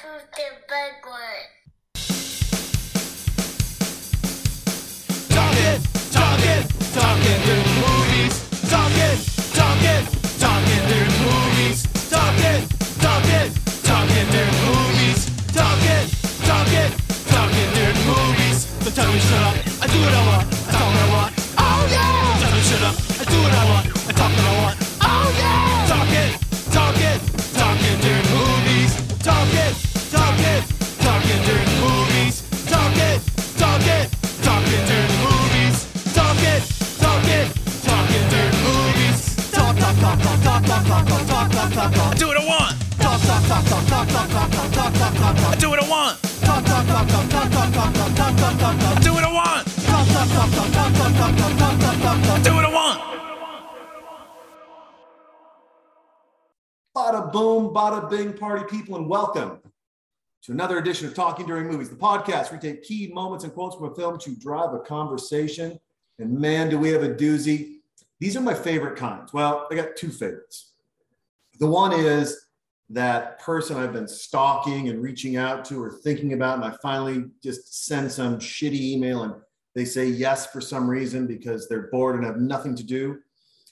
Poof the big one. Talking, talking, talking through movies. Talking, talking, talking through movies. Talking, talking, talking through movies. Talking, talking, talking through movies. So tell me shut up, I do what I want, I do what I want. Do what I want. Do what I want. Bada boom, bada bing, party people, and welcome to another edition of Talking During Movies, the podcast. We take key moments and quotes from a film to drive a conversation. And man, do we have a doozy. These are my favorite kinds. Well, I got two favorites. The one is that person I've been stalking and reaching out to or thinking about, and I finally just send some shitty email and they say yes for some reason because they're bored and have nothing to do.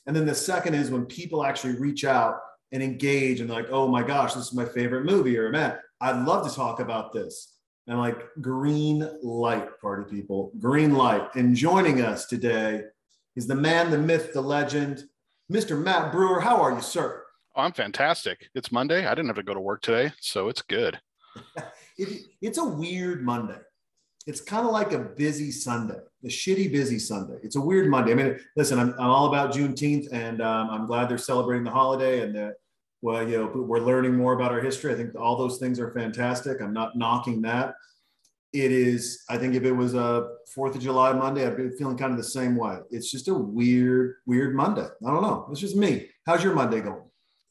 And then the second is when people actually reach out and engage and like, oh my gosh, this is my favorite movie, or man, I'd love to talk about this. And like, green light, party people, green light. And joining us today is the man, the myth, the legend, Mr. Matt Brewer. How are you, sir? Oh, I'm fantastic. It's Monday. I didn't have to go to work today, so it's good. It, it's a weird Monday. It's kind of like a busy Sunday, a shitty busy Sunday. It's a weird Monday. I mean, listen, I'm, I'm all about Juneteenth, and um, I'm glad they're celebrating the holiday and that, well, you know, we're learning more about our history. I think all those things are fantastic. I'm not knocking that. It is, I think if it was a Fourth of July Monday, I'd be feeling kind of the same way. It's just a weird, weird Monday. I don't know. It's just me. How's your Monday going?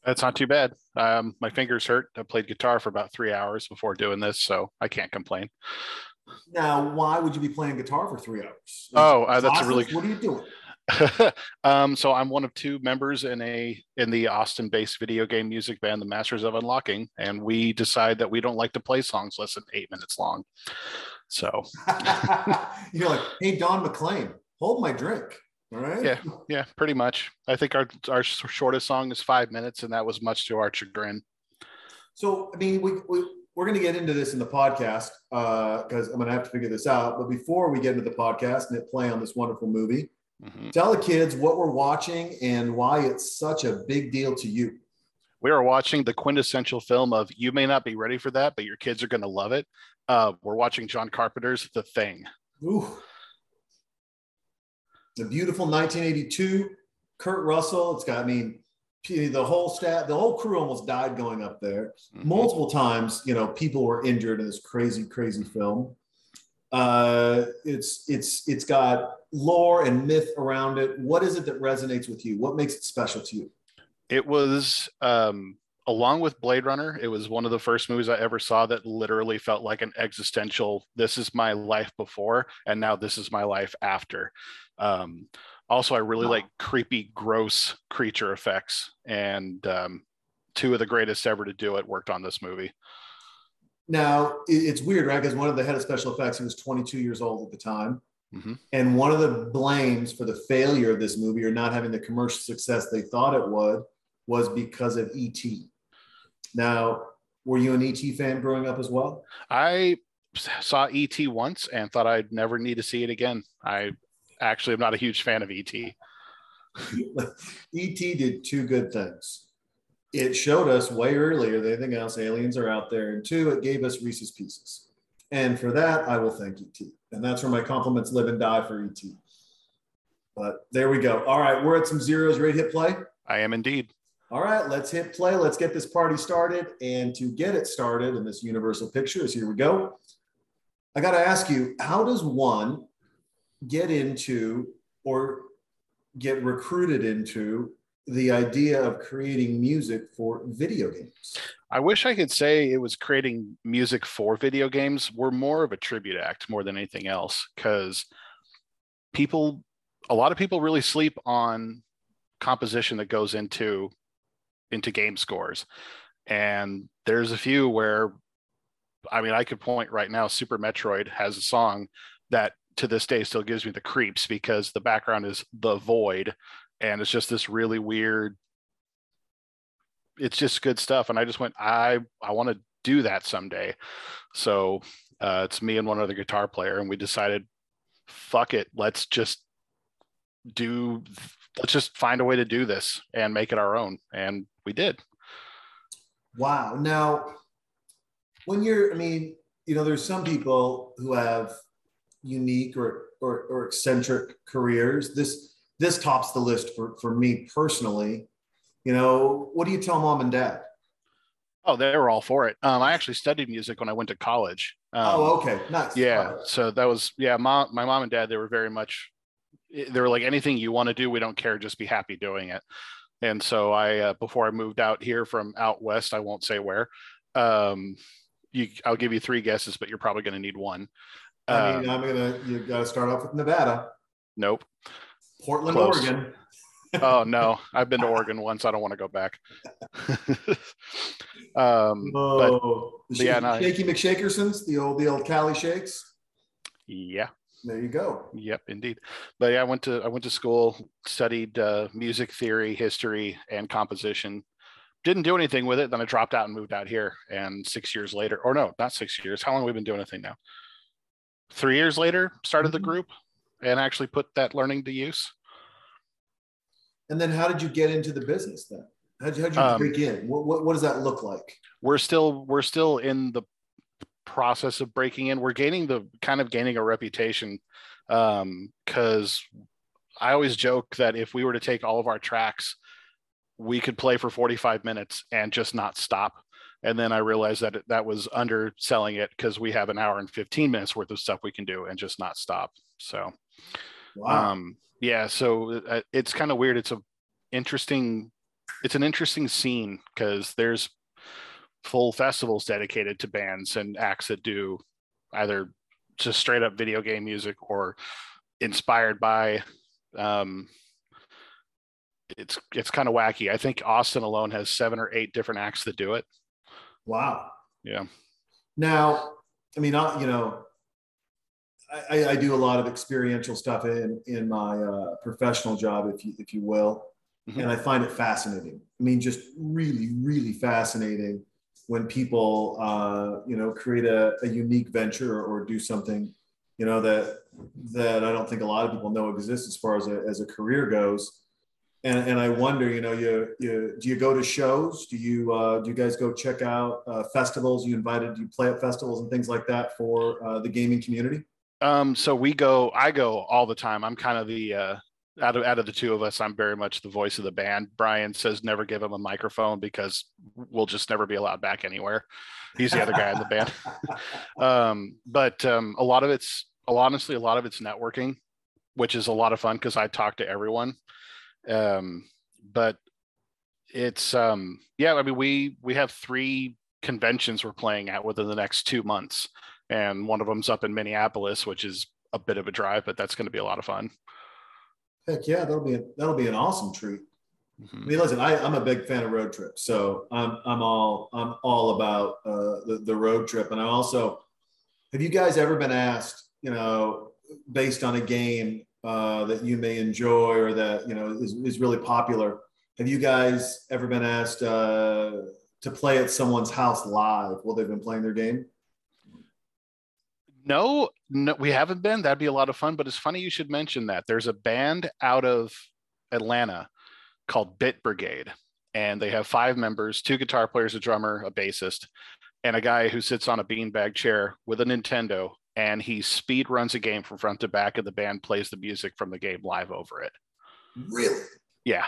That's not too bad. Um, my fingers hurt. I played guitar for about three hours before doing this, so I can't complain. Now, why would you be playing guitar for three hours? Oh, uh, that's a really What are you doing? um, so I'm one of two members in a in the Austin-based video game music band, the Masters of Unlocking, and we decide that we don't like to play songs less than eight minutes long. So You're like, hey, Don McLean, hold my drink. All right. yeah, yeah, pretty much. I think our our shortest song is five minutes, and that was much to our chagrin. So, I mean, we, we, we're going to get into this in the podcast because I'm going to have to figure this out. But before we get into the podcast and hit play on this wonderful movie, Mhm. tell the kids what we're watching and why it's such a big deal to you. we are watching the quintessential film of you may not be ready for that, but your kids are going to love it. Uh, we're watching John Carpenter's The Thing. Ooh. The beautiful 1982, Kurt Russell. It's got, I mean, the whole staff, the whole crew almost died going up there. Mhm. multiple times you know people were injured in this crazy crazy film uh it's it's it's got lore and myth around it what is it that resonates with you what makes it special to you It was um, along with Blade Runner. It was one of the first movies I ever saw that literally felt like an existential. This is my life before, and now this is my life after. Um, also, I really Wow. like creepy, gross creature effects, and um, two of the greatest ever to do it worked on this movie. now it's weird right because one of the head of special effects he was 22 years old at the time Mhm. and one of the blames for the failure of this movie or not having the commercial success they thought it would was because of et now were you an et fan growing up as well I saw ET once and thought I'd never need to see it again. I actually I'm not a huge fan of ET. ET did two good things. It showed us way earlier than anything else aliens are out there, and two, it gave us Reese's Pieces. And for that, I will thank ET. And that's where my compliments live and die for ET. But there we go. All right, we're at some zeros. Ready to hit play? I am indeed. All right, let's hit play. Let's get this party started. And to get it started in this universal picture is here we go. I got to ask you, how does one get into or get recruited into the idea of creating music for video games? I wish I could say it was creating music for video games. We're more of a tribute act more than anything else because people, a lot of people really sleep on composition that goes into into game scores, and there's a few where I mean, I could point right now. Super Metroid has a song that to this day still gives me the creeps because the background is the void, and it's just this really weird. It's just good stuff, and I just went. I I want to do that someday. So uh, it's me and one other guitar player, and we decided, fuck it, let's just do. Let's just find a way to do this and make it our own, and we did. Wow. Now, when you're, I mean, you know, there's some people who have unique or, or, or eccentric careers. This this tops the list for, for me personally. You know, what do you tell mom and dad? Oh, they were all for it. Um, I actually studied music when I went to college. Um, oh, okay, nice. Yeah, right. so that was yeah. Mom, my mom and dad, they were very much. They were like anything you want to do, we don't care. Just be happy doing it. And so I, uh, before I moved out here from out west, I won't say where. Um, you, I'll give you three guesses, but you're probably going to need one. I mean, Um, I'm gonna you got to start off with Nevada, nope. Portland, Close. Oregon. Oh no, I've been to Oregon once. I don't want to go back. um, but Oh, the yeah, Shaky, I- Shaky McShakersons, the old the old Cali Shakes. yeah, There you go. Yep, indeed. But yeah, I went to I went to school, studied uh, music theory, history, and composition. Didn't do anything with it. Then I dropped out and moved out here. And six years later, or no, not six years. How long have we been doing a thing now? Three years later, started the Mhm. group and actually put that learning to use. And then how did you get into the business then? How did you, how'd you Um, break in? What, what, what does that look like? We're still we're still in the process of breaking in. We're gaining the kind of gaining a reputation because I always joke that if we were to take all of our tracks, we could play for 45 minutes and just not stop. And then I realized that that was underselling it because we have an hour and 15 minutes worth of stuff we can do and just not stop. So, Wow. um, yeah, so uh, it's kind of weird. It's a interesting, it's an interesting scene because there's full festivals dedicated to bands and acts that do either just straight up video game music or inspired by um it's it's kind of wacky i think austin alone has seven or eight different acts that do it wow. yeah Now, I mean, I, you know, I, I- do a lot of experiential stuff in in my uh, professional job, if you if you will, Mhm. and I find it fascinating. I mean, just really, really fascinating when people, uh, you know, create a, a unique venture or, or do something, you know, that that I don't think a lot of people know exists as far as a, as a career goes. And, and I wonder, you know, you, you do you go to shows? Do you uh, do you guys go check out uh, festivals? You invited? Do you play at festivals and things like that for uh, the gaming community? um so we go i go all the time i'm kind of the uh out of out of the two of us i'm very much the voice of the band brian says never give him a microphone because we'll just never be allowed back anywhere he's the other guy in the band um, but um, a lot of it's honestly a lot of it's networking which is a lot of fun because i talk to everyone um, but it's um, yeah i mean we we have three conventions we're playing at within the next two months and one of them's up in minneapolis which is a bit of a drive but that's going to be a lot of fun Heck yeah, that'll be a, that'll be an awesome treat. I Mhm. mean, listen, I, I'm a big fan of road trips, so I'm I'm all I'm all about uh, the the road trip. And I also, have you guys ever been asked, you know, based on a game uh, that you may enjoy or that you know is, is really popular? Have you guys ever been asked uh, to play at someone's house live while they've been playing their game? No, no, we haven't been. That'd be a lot of fun. But it's funny you should mention that. There's a band out of Atlanta called Bit Brigade, and they have five members: two guitar players, a drummer, a bassist, and a guy who sits on a beanbag chair with a Nintendo. And he speed runs a game from front to back, and the band plays the music from the game live over it. Really? Yeah,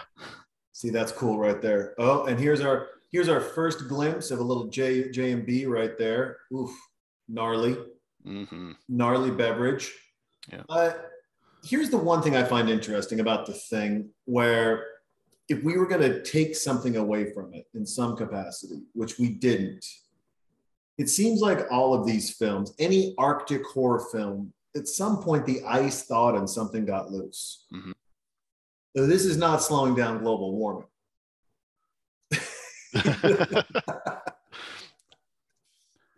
See, that's cool right there. Oh, and here's our here's our first glimpse of a little J J and B right there. Oof, gnarly. hmm gnarly beverage. Yeah. Uh, here's the one thing I find interesting about the thing where if we were going to take something away from it in some capacity, which we didn't, it seems like all of these films, any Arctic horror film, at some point the ice thawed and something got loose. Mhm. So this is not slowing down global warming.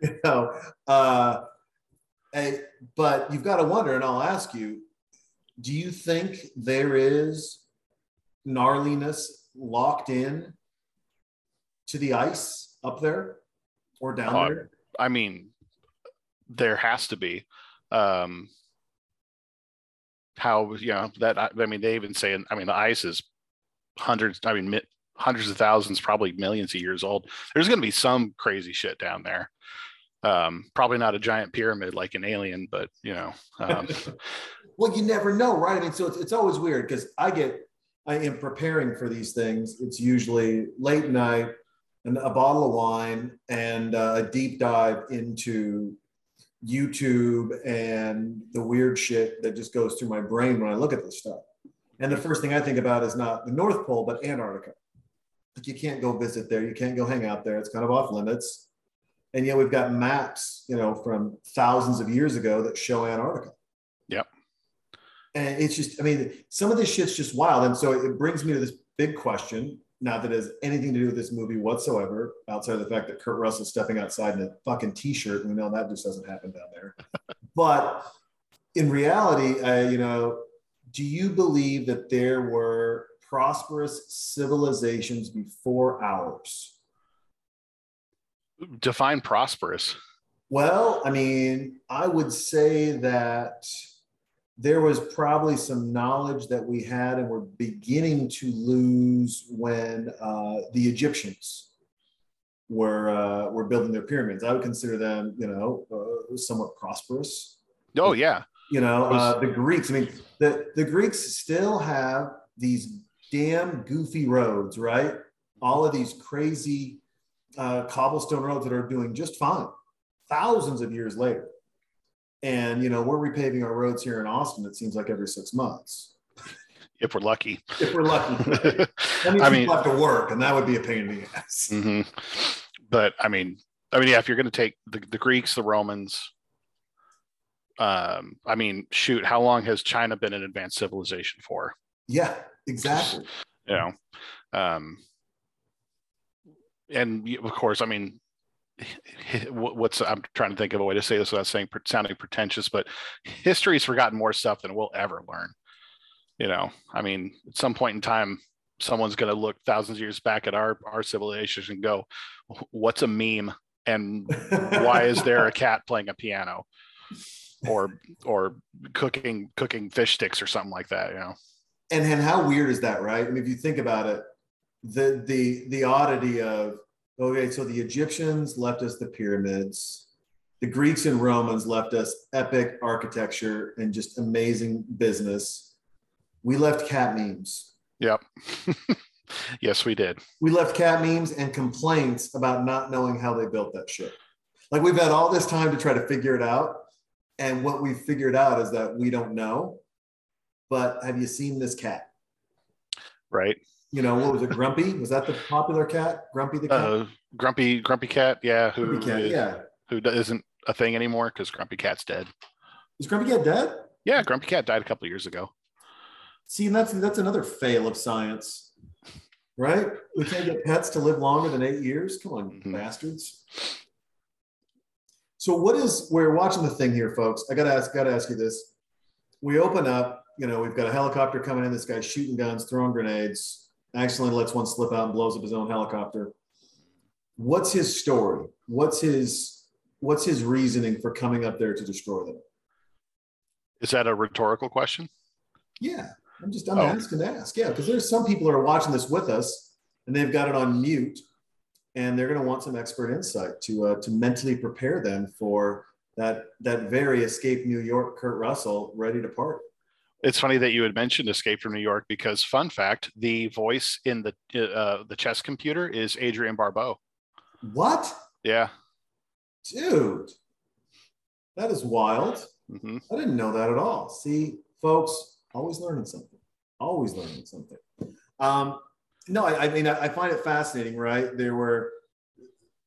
you know, uh, and- but you've got to wonder, and I'll ask you: Do you think there is gnarliness locked in to the ice up there or down Oh, there? I mean, there has to be. Um, how you know that? I I mean, they even say, I mean, the ice is hundreds. I mean, mi- hundreds of thousands, probably millions of years old. There's going to be some crazy shit down there. Um, probably not a giant pyramid like an alien, but you know, um, Well, you never know, right? I mean, so it's, it's always weird because I get, I am preparing for these things. It's usually late night, and a bottle of wine, and uh, a deep dive into YouTube and the weird shit that just goes through my brain when I look at this stuff. And the first thing I think about is not the North Pole, but Antarctica. Like you can't go visit there, you can't go hang out there. It's kind of off limits. And yet we've got maps, you know, from thousands of years ago that show Antarctica. Yep. And it's just, I mean, some of this shit's just wild. And so it brings me to this big question, not that it has anything to do with this movie whatsoever, outside of the fact that Kurt Russell's stepping outside in a fucking t-shirt. We know that just doesn't happen down there. but in reality, uh, you know, do you believe that there were prosperous civilizations before ours? define prosperous. Well, I mean, I would say that there was probably some knowledge that we had and we're beginning to lose when uh, the Egyptians were uh, were building their pyramids. I would consider them, you know, uh, somewhat prosperous. Oh yeah, You know, uh, the Greeks. I mean, the the Greeks still have these damn goofy roads, right? All of these crazy uh, cobblestone roads that are doing just fine, thousands of years later. And you know, we're repaving our roads here in Austin. It seems like every six months, if we're lucky. if we're lucky. that means I mean- have to work, and that would be a pain in the ass. Mhm. But I mean, I mean, yeah, if you're going to take the, the Greeks, the Romans, um, I mean, shoot, how long has China been an advanced civilization for? Yeah, exactly. You know, um, and of course, I mean, what's I'm trying to think of a way to say this without saying sounding pretentious, but history's forgotten more stuff than we'll ever learn. You know, I mean, at some point in time, someone's going to look thousands of years back at our our civilization and go, "What's a meme?" and why is there a cat playing a piano or or cooking cooking fish sticks or something like that you know and and how weird is that right i mean if you think about it the the the oddity of okay so the egyptians left us the pyramids. The greeks and romans left us epic architecture and just amazing business. We left cat memes. Yep. Yes we did. We left cat memes and complaints about not knowing how they built that shit. Like we've had all this time to try to figure it out and what we've figured out is that we don't know but have you seen this cat? Right you know, what was it, Grumpy? Was that the popular cat? Grumpy the cat? uh grumpy grumpy cat yeah who Grumpy cat, yeah. who isn't a thing anymore because grumpy cat's dead Is Grumpy cat dead? yeah grumpy cat died a couple of years ago See, and that's that's another fail of science, right? We can't get pets to live longer than eight years. Come on, Mhm. bastards. So, what is we're watching the thing here, folks? I gotta ask, gotta ask you this. We open up, you know, we've got a helicopter coming in. This guy's shooting guns, throwing grenades. Accidentally lets one slip out and blows up his own helicopter. What's his story? What's his what's his reasoning for coming up there to destroy them? is that a rhetorical question Yeah, I'm just I'm Oh. asking to ask. Yeah, because there's some people who are watching this with us, and they've got it on mute, and they're going to want some expert insight to uh, to mentally prepare them for that that very escape New York Kurt Russell ready to party. It's funny that you had mentioned escape from new york because fun fact the voice in the uh, the chess computer is Adrienne Barbeau What, yeah dude? That is wild. hmm I didn't know that at all. See, folks, always learning something. Always learning something. Um, no, I, I mean, I, I find it fascinating, right? There were,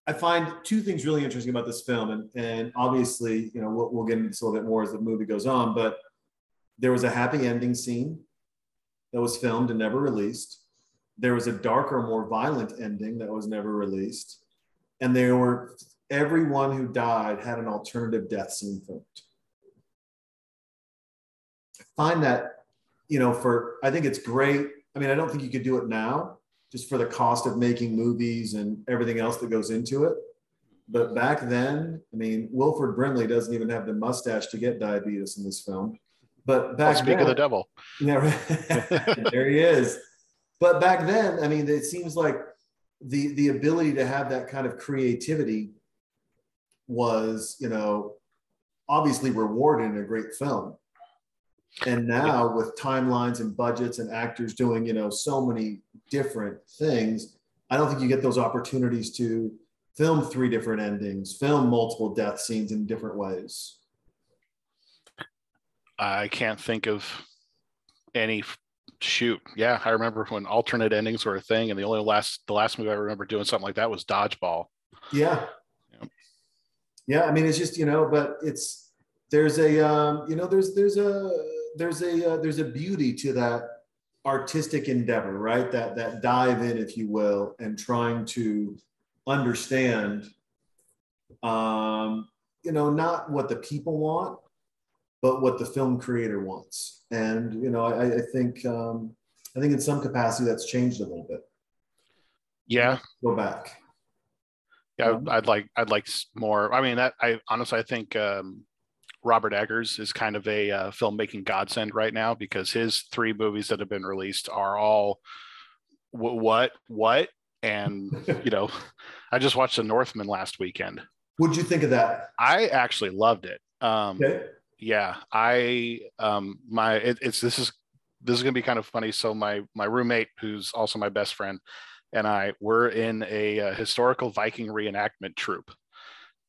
I find two things really interesting about this film, and and obviously, you know, we'll, we'll get into this a little bit more as the movie goes on. But there was a happy ending scene that was filmed and never released. There was a darker, more violent ending that was never released, and there were everyone who died had an alternative death scene filmed. I find that, you know, for I think it's great. I mean, I don't think you could do it now just for the cost of making movies and everything else that goes into it. But back then, I mean, Wilford Brimley doesn't even have the mustache to get diabetes in this film. But back Well, speak then, of the devil. yeah, right. there he is. But back then, I mean, it seems like the the ability to have that kind of creativity was, you know, obviously rewarded in a great film. And now with timelines and budgets and actors doing, you know, so many different things, I don't think you get those opportunities to film three different endings, film multiple death scenes in different ways. I can't think of any shoot. Yeah, I remember when alternate endings were a thing, and the only last the last movie I remember doing something like that was Dodgeball. Yeah. Yep. Yeah, I mean, it's just you know, but it's there's a um, you know there's there's a there's a uh, there's a beauty to that artistic endeavor, right? That that dive in, if you will, and trying to understand, um, you know, not what the people want, but what the film creator wants. And you know, I, I think um, I think in some capacity that's changed a little bit. Yeah, Go back. yeah. I'd like I'd like more. I mean, that I honestly I think um, Robert Eggers is kind of a uh, filmmaking godsend right now because his three movies that have been released are all wh- what what and you know I just watched The Northman last weekend. What'd you think of that? I actually loved it. Um, Okay. Yeah i um my it, it's this is this is gonna be kind of funny so my my roommate who's also my best friend and i were in a, uh historical viking reenactment troupe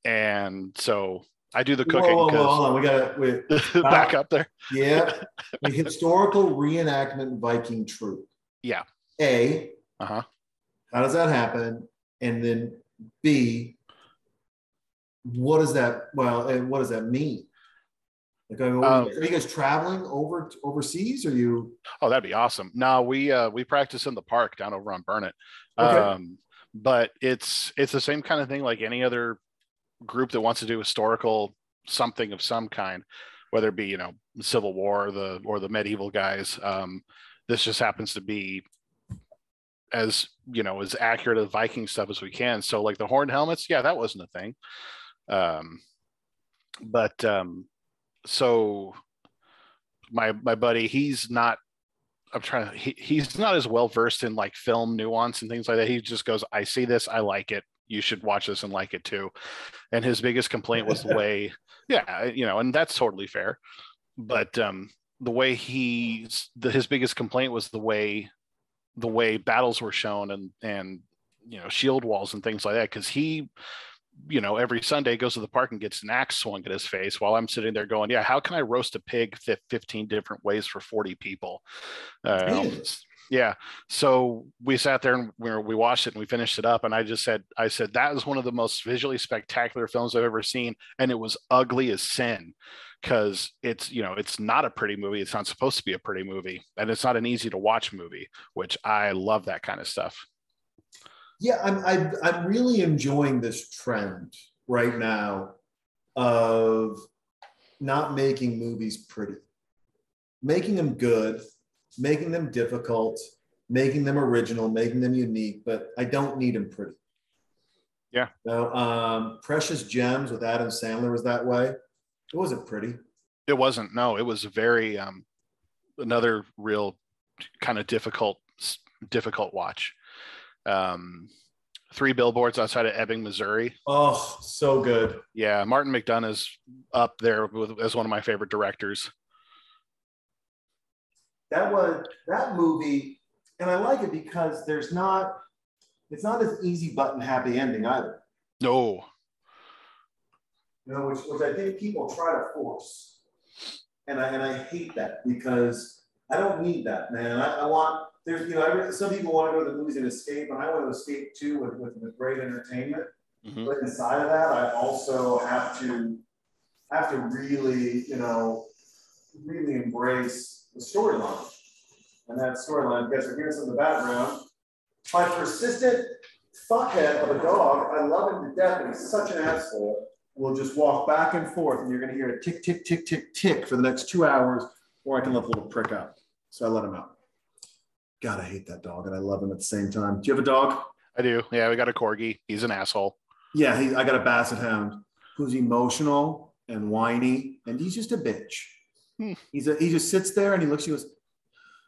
and so i do the cooking whoa, whoa, because hold on. We got wait. back up there Yeah, the historical reenactment Viking troop. Yeah. A. uh-huh How does that happen? And then B. What does that? Well, and what does that mean? Like, I mean, are, Um, you, are you guys traveling over overseas? Or you? oh that'd be awesome no we uh we practice in the park down over on Burnet Okay. um but it's it's the same kind of thing like any other group that wants to do historical something of some kind whether it be you know civil war or the or the medieval guys um this just happens to be as you know as accurate of viking stuff as we can so like the horned helmets yeah that wasn't a thing um but um so my my buddy he's not i'm trying to he, he's not as well versed in like film nuance and things like that. He just goes i see this i like it. You should watch this and like it too. And his biggest complaint was the way yeah you know and that's totally fair. But um the way he's the, his biggest complaint was the way the way battles were shown and and you know shield walls and things like that. Because he you know every sunday goes to the park and gets an axe swung at his face while i'm sitting there going yeah how can i roast a pig 15 different ways for 40 people? Uh, Man. yeah. So we sat there and we, we watched it and we finished it up and i just said i said that was one of the most visually spectacular films i've ever seen and it was ugly as sin because it's you know it's not a pretty movie it's not supposed to be a pretty movie and it's not an easy to watch movie which i love that kind of stuff Yeah, I'm. I, I'm really enjoying this trend right now of not making movies pretty, making them good, making them difficult, making them original, making them unique. But I don't need them pretty. Yeah. No, um, Precious Gems with Adam Sandler was that way. It wasn't pretty. it wasn't no it was very um another real kind of difficult difficult watch um three billboards outside of ebbing missouri. Oh, so good. yeah Martin McDonagh is up there with, as one of my favorite directors. That was that movie and i like it because there's not it's not as easy button happy ending either. No. You know which, which i think people try to force. And i and i hate that because i don't need that man. I, I want there's you know I, some people want to go to the movies and escape and i want to escape too with, with, with great entertainment Mhm. but inside of that i also have to have to really you know really embrace the storyline and that storyline because we're hearing some of the background my persistent fuckhead of a dog. I love him to death, but he's such an asshole. Will just walk back and forth, and you're going to hear a tick, tick, tick, tick, tick for the next two hours, or I can let the little prick out. So I let him out. God, I hate that dog, and I love him at the same time. Do you have a dog? I do. Yeah, we got a corgi. He's an asshole. Yeah, he, I got a basset hound who's emotional and whiny, and he's just a bitch. Hmm. He's a, he just sits there and he looks. He goes,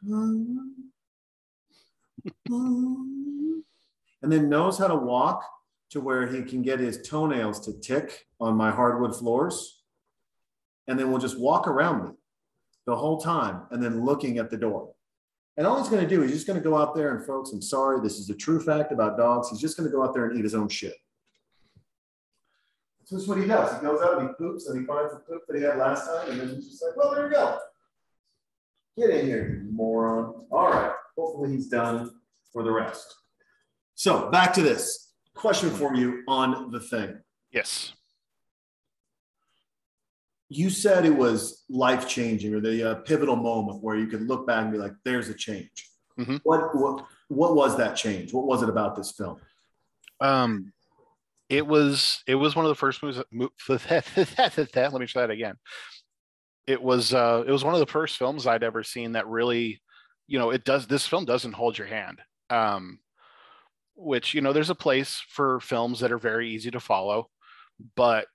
and then knows how to walk to where he can get his toenails to tick on my hardwood floors, and then we'll just walk around me the whole time, and then looking at the door. And all he's going to do is just going to go out there and, folks, I'm sorry, this is a true fact about dogs. He's just going to go out there and eat his own shit. So this what he does. He goes out and he poops and he finds the poop that he had last time, and then he's just like, well, there we go. Get in here, you moron. All right. Hopefully he's done for the rest. So back to this question for you on the thing. Yes. You said it was life changing or the uh, pivotal moment where you could look back and be like, there's a change. Mhm. What, what, what was that change? What was it about this film? Um, it was it was one of the first movies. Mo- let me try that again. It was uh, it was one of the first films I'd ever seen that really, you know, it does. This film doesn't hold your hand. Um, which you know, there's a place for films that are very easy to follow, but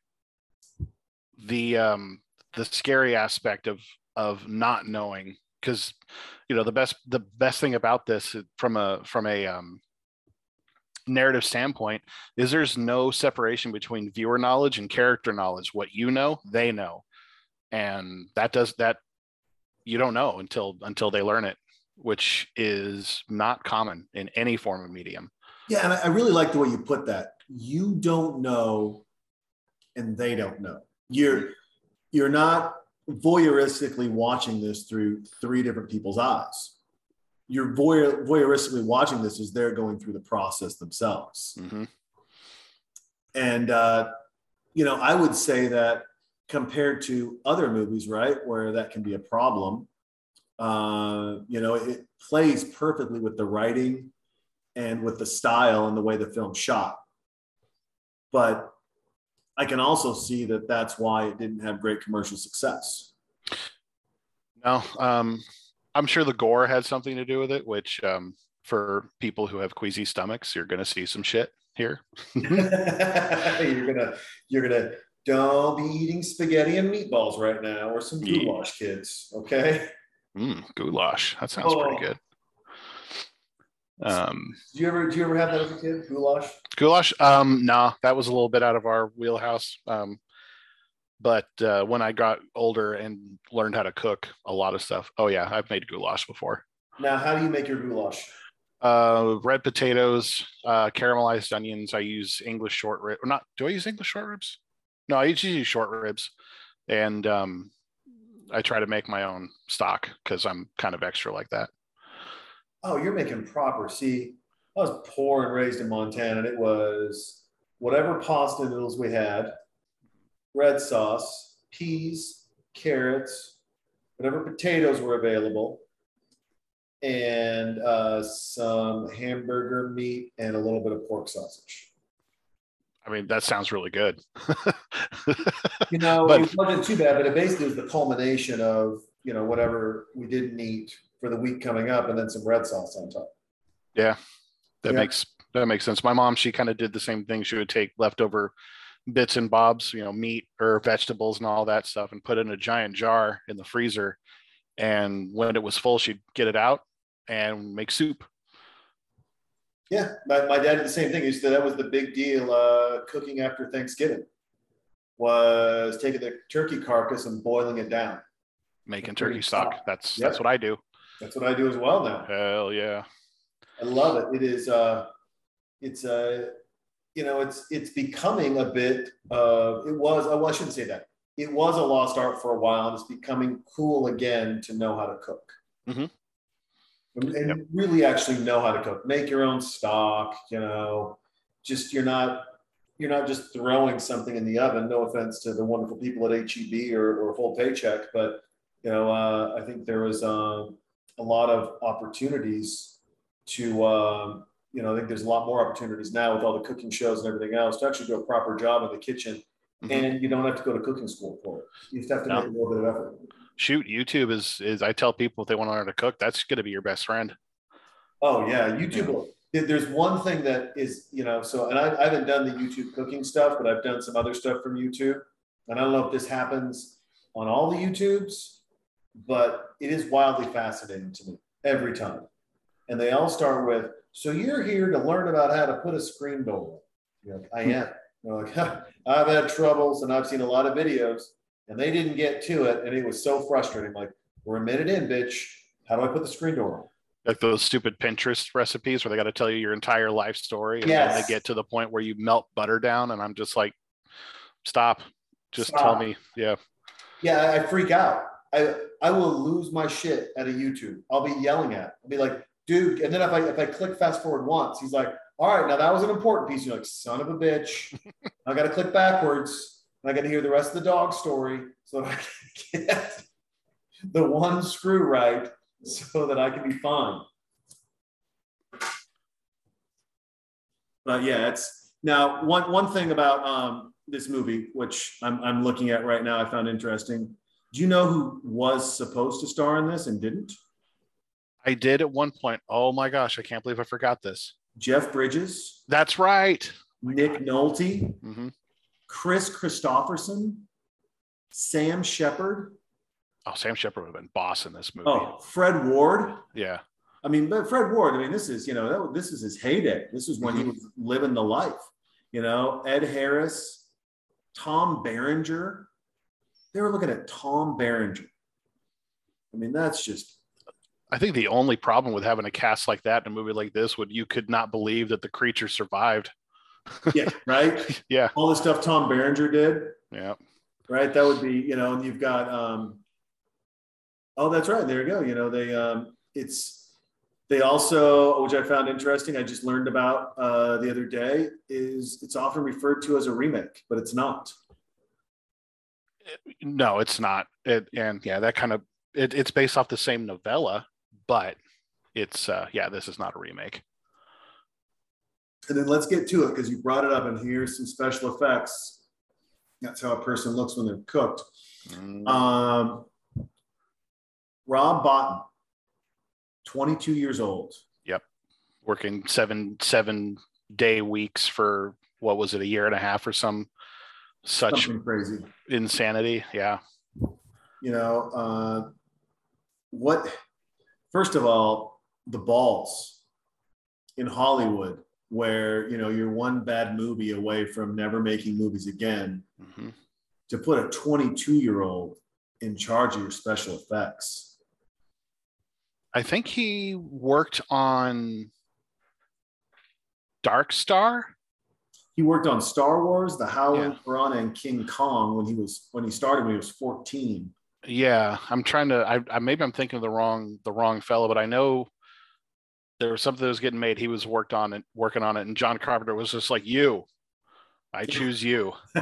the um, the scary aspect of of not knowing because you know the best the best thing about this from a from a um, narrative standpoint is there's no separation between viewer knowledge and character knowledge what you know they know and that does that you don't know until until they learn it which is not common in any form of medium Yeah, and I I really like the way you put that. You don't know, and they don't know. You're you're not voyeuristically watching this through three different people's eyes. You're voyeur, voyeuristically watching this as they're going through the process themselves. Mhm. And uh, you know, I would say that compared to other movies, right, where that can be a problem, uh, you know, it plays perfectly with the writing and with the style and the way the film shot. But I can also see that that's why it didn't have great commercial success. no um i'm sure the gore had something to do with it which um for people who have queasy stomachs you're going to see some shit here you're gonna, you're gonna, don't be eating spaghetti and meatballs right now, or some goulash, kids. Okay. mm, goulash that sounds Oh. pretty good um Did you ever, do you ever have that as a kid? Goulash. Goulash? Um, no, that was a little bit out of our wheelhouse. Um, but uh, when I got older and learned how to cook a lot of stuff, oh yeah, I've made goulash before. Now, how do you make your goulash? Uh, red potatoes, uh, caramelized onions. I use English short rib. Or not? Do I use English short ribs? No, I usually use short ribs, and um, I try to make my own stock because I'm kind of extra like that. Oh, you're making proper. See, I was poor and raised in Montana, and it was whatever pasta noodles we had, red sauce, peas, carrots, whatever potatoes were available, and uh, some hamburger meat and a little bit of pork sausage. I mean, that sounds really good. You know, But- it wasn't too bad, but it basically was the culmination of you know whatever we didn't eat for the week coming up, and then some red sauce on top. Yeah, that Yeah. makes that makes sense. My mom, she kind of did the same thing. She would take leftover bits and bobs, you know, meat or vegetables and all that stuff, and put it in a giant jar in the freezer. And when it was full, she'd get it out and make soup. Yeah, my, my dad did the same thing. He said that was the big deal. Uh, cooking after Thanksgiving was taking the turkey carcass and boiling it down. making turkey stock. stock. That's Yep. that's what I do. That's what I do as well now. Hell yeah. I love it. It is. Uh, it's uh, you know, it's it's becoming a bit. Uh, it was. Oh, well, I shouldn't say that. It was a lost art for a while, and it's becoming cool again to know how to cook. Mhm. And, and Yep. really actually know how to cook. Make your own stock. You know, just you're not you're not just throwing something in the oven. No offense to the wonderful people at HEB or, or Full Paycheck, but you know, uh, I think there was um, a lot of opportunities to um, you know, I think there's a lot more opportunities now with all the cooking shows and everything else to actually do a proper job in the kitchen. Mhm. And you don't have to go to cooking school for it. You just have to No. make a little bit of effort. Shoot, YouTube is is I tell people if they want to learn to cook, that's going to be your best friend. Oh yeah, YouTube. will- There's one thing that is, you know, so and I, I haven't done the YouTube cooking stuff, but I've done some other stuff from YouTube. And I don't know if this happens on all the YouTubes, but it is wildly fascinating to me every time. And they all start with, "So you're here to learn about how to put a screen door." You're like, "I am." They're like, "I've had troubles, and I've seen a lot of videos, and they didn't get to it, and it was so frustrating." Like, we're a minute in, bitch. How do I put the screen door on? Like those stupid Pinterest recipes where they got to tell you your entire life story, and then they get to the point where you melt butter down, and I'm just like, stop, just tell me, yeah, Yeah, I freak out. I I will lose my shit at a YouTube. I'll be yelling at. I'll be like, dude. And then if I if I click fast forward once, he's like, all right, now that was an important piece. You're like, son of a bitch. I got to click backwards. And I got to hear the rest of the dog story so that I can get the one screw right, so that I can be fine. But yeah, it's now one one thing about um, this movie, which I'm I'm looking at right now, I found interesting. Do you know who was supposed to star in this and didn't? I did at one point. Oh my gosh, I can't believe I forgot this. Jeff Bridges, That's right. Nick Nolte, Mm-hmm. Kris Kristofferson, Sam Shepard, Oh, Sam Shepard would have been boss in this movie. oh Fred Ward. Yeah, I mean, but Fred Ward. I mean, this is you know that, this is his heyday. This is when he was living the life. You know, Ed Harris, Tom Berenger. They were looking at Tom Berenger. I mean, that's just I think the only problem with having a cast like that in a movie like this would you could not believe that the creature survived. yeah, right. Yeah, All the stuff Tom Berenger did, yeah. right? That would be, you know, and you've got um oh that's right, there you go. You know, they um it's they also, which I found interesting, I just learned about uh the other day, is it's often referred to as a remake, but it's not. No, it's not. It and yeah, that kind of it, it's based off the same novella, but it's uh yeah, this is not a remake. And then let's get to it because you brought it up, and here's some special effects. That's how a person looks when they're cooked. Mm, Um, Rob Bottin, 22 years old. Yep, working seven seven day weeks for what was it a year and a half or some such Something crazy. insanity. Yeah. You know, uh, what, first of all, the balls in Hollywood, where, you know, you're one bad movie away from never making movies again, hmm to put a 22 year old in charge of your special effects. I think he worked on Dark Star. He worked on Star Wars, The Howling Yeah. Piranha, and King Kong when he was when he started when he was 14. Yeah, I'm trying to. I, I maybe I'm thinking of the wrong the wrong fellow, but I know there was something that was getting made. He was worked on it, working on it, and John Carpenter was just like, "You, I choose you."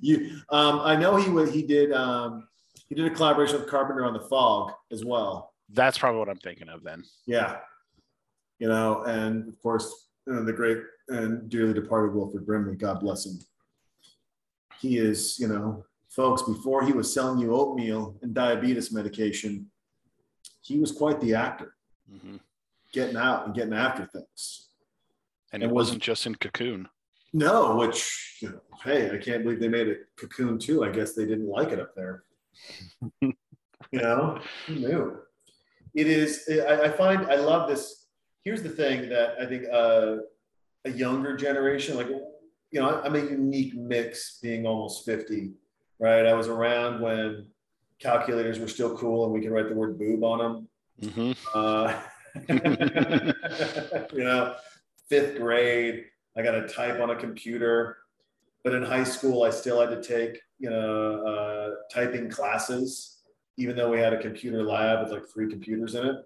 you, um, I know he would. He did. Um, he did a collaboration with Carpenter on The Fog as well. That's probably what I'm thinking of then. Yeah, you know, and of course, you know, the great and dearly departed Wilford Brimley. God bless him. He is, you know, folks. Before he was selling you oatmeal and diabetes medication, he was quite the actor, Mhm. getting out and getting after things. And It it was- wasn't just in Cocoon. No, which you know, hey, I can't believe they made it Cocoon too. I guess they didn't like it up there. you know, who knew? It is. I, I find I love this. Here's the thing that I think uh, a younger generation, like you know, I'm a unique mix, being almost fifty, right? I was around when calculators were still cool and we could write the word boob on them. hmm Uh, you know, fifth grade, I got to type on a computer. But in high school, I still had to take, you know, uh, typing classes, even though we had a computer lab with like three computers in it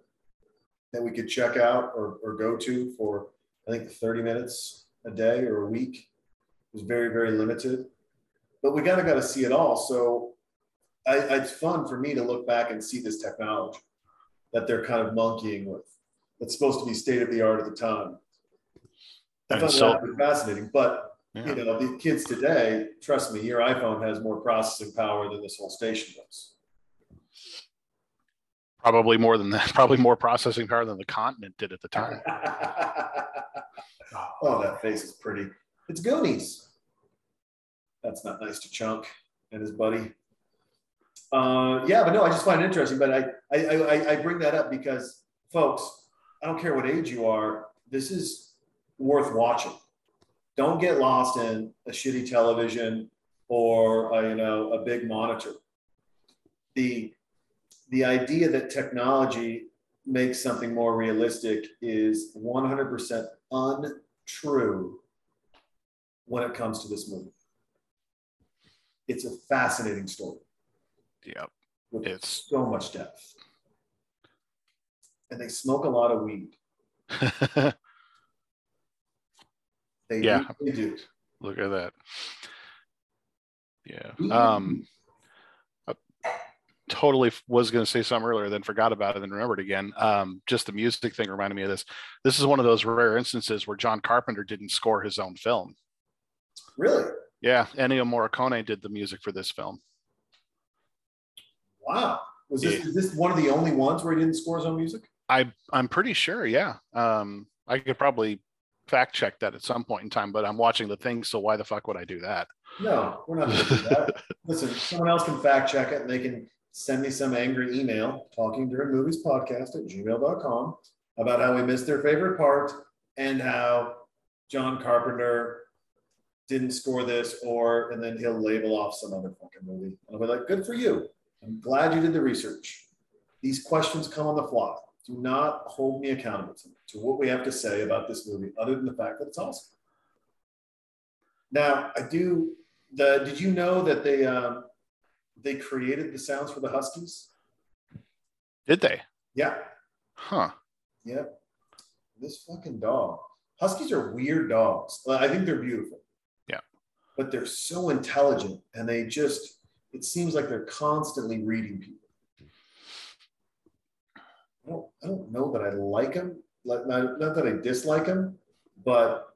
that we could check out or, or go to for, I think, 30 minutes a day or a week. It was very, very limited. But we gotta gotta see it all. So I, it's fun for me to look back and see this technology that they're kind of monkeying with. that's supposed to be state of the art at the time. I found so- that fascinating. But Yeah. you know, the kids today, trust me, your iPhone has more processing power than this whole station does. Probably more than that. Probably more processing power than the continent did at the time. oh, that face is pretty. It's Goonies. That's not nice to Chunk and his buddy. Uh, yeah, but no, I just find it interesting. But I, I, I, I bring that up because, folks, I don't care what age you are. This is worth watching. Don't get lost in a shitty television or a, you know a big monitor. The the idea that technology makes something more realistic is 100% untrue when it comes to this movie. It's a fascinating story Yep. with It's so much depth. And they smoke a lot of weed. They Yeah. really do. look at that. Yeah. Um totally was going to say something earlier, then forgot about it and remembered again. Um, just the music thing reminded me of this. This is one of those rare instances where John Carpenter didn't score his own film. Really? Yeah, Ennio Morricone did the music for this film. Wow. Was this, Yeah. is this one of the only ones where he didn't score his own music? I I'm pretty sure. Yeah. Um, I could probably fact check that at some point in time, but I'm watching the thing, so why the fuck would I do that? No, we're not going to do that. Listen, someone else can fact check it and they can send me some angry email, talking during movies podcast at gmail.com, about how we missed their favorite part and how John Carpenter didn't score this, or, and then he'll label off some other fucking movie. And I'll be like, good for you. I'm glad you did the research. These questions come on the fly. Do not hold me accountable to, to what we have to say about this movie, other than the fact that it's awesome. Now, I do. The did you know that they um, they created the sounds for the Huskies? Did they? Yeah, Huh. yeah. This fucking dog. Huskies are weird dogs. I think they're beautiful. Yeah. But they're so intelligent, and they just. It seems like they're constantly reading people. I don't. I don't know that I like them. Like not, not that I dislike them, but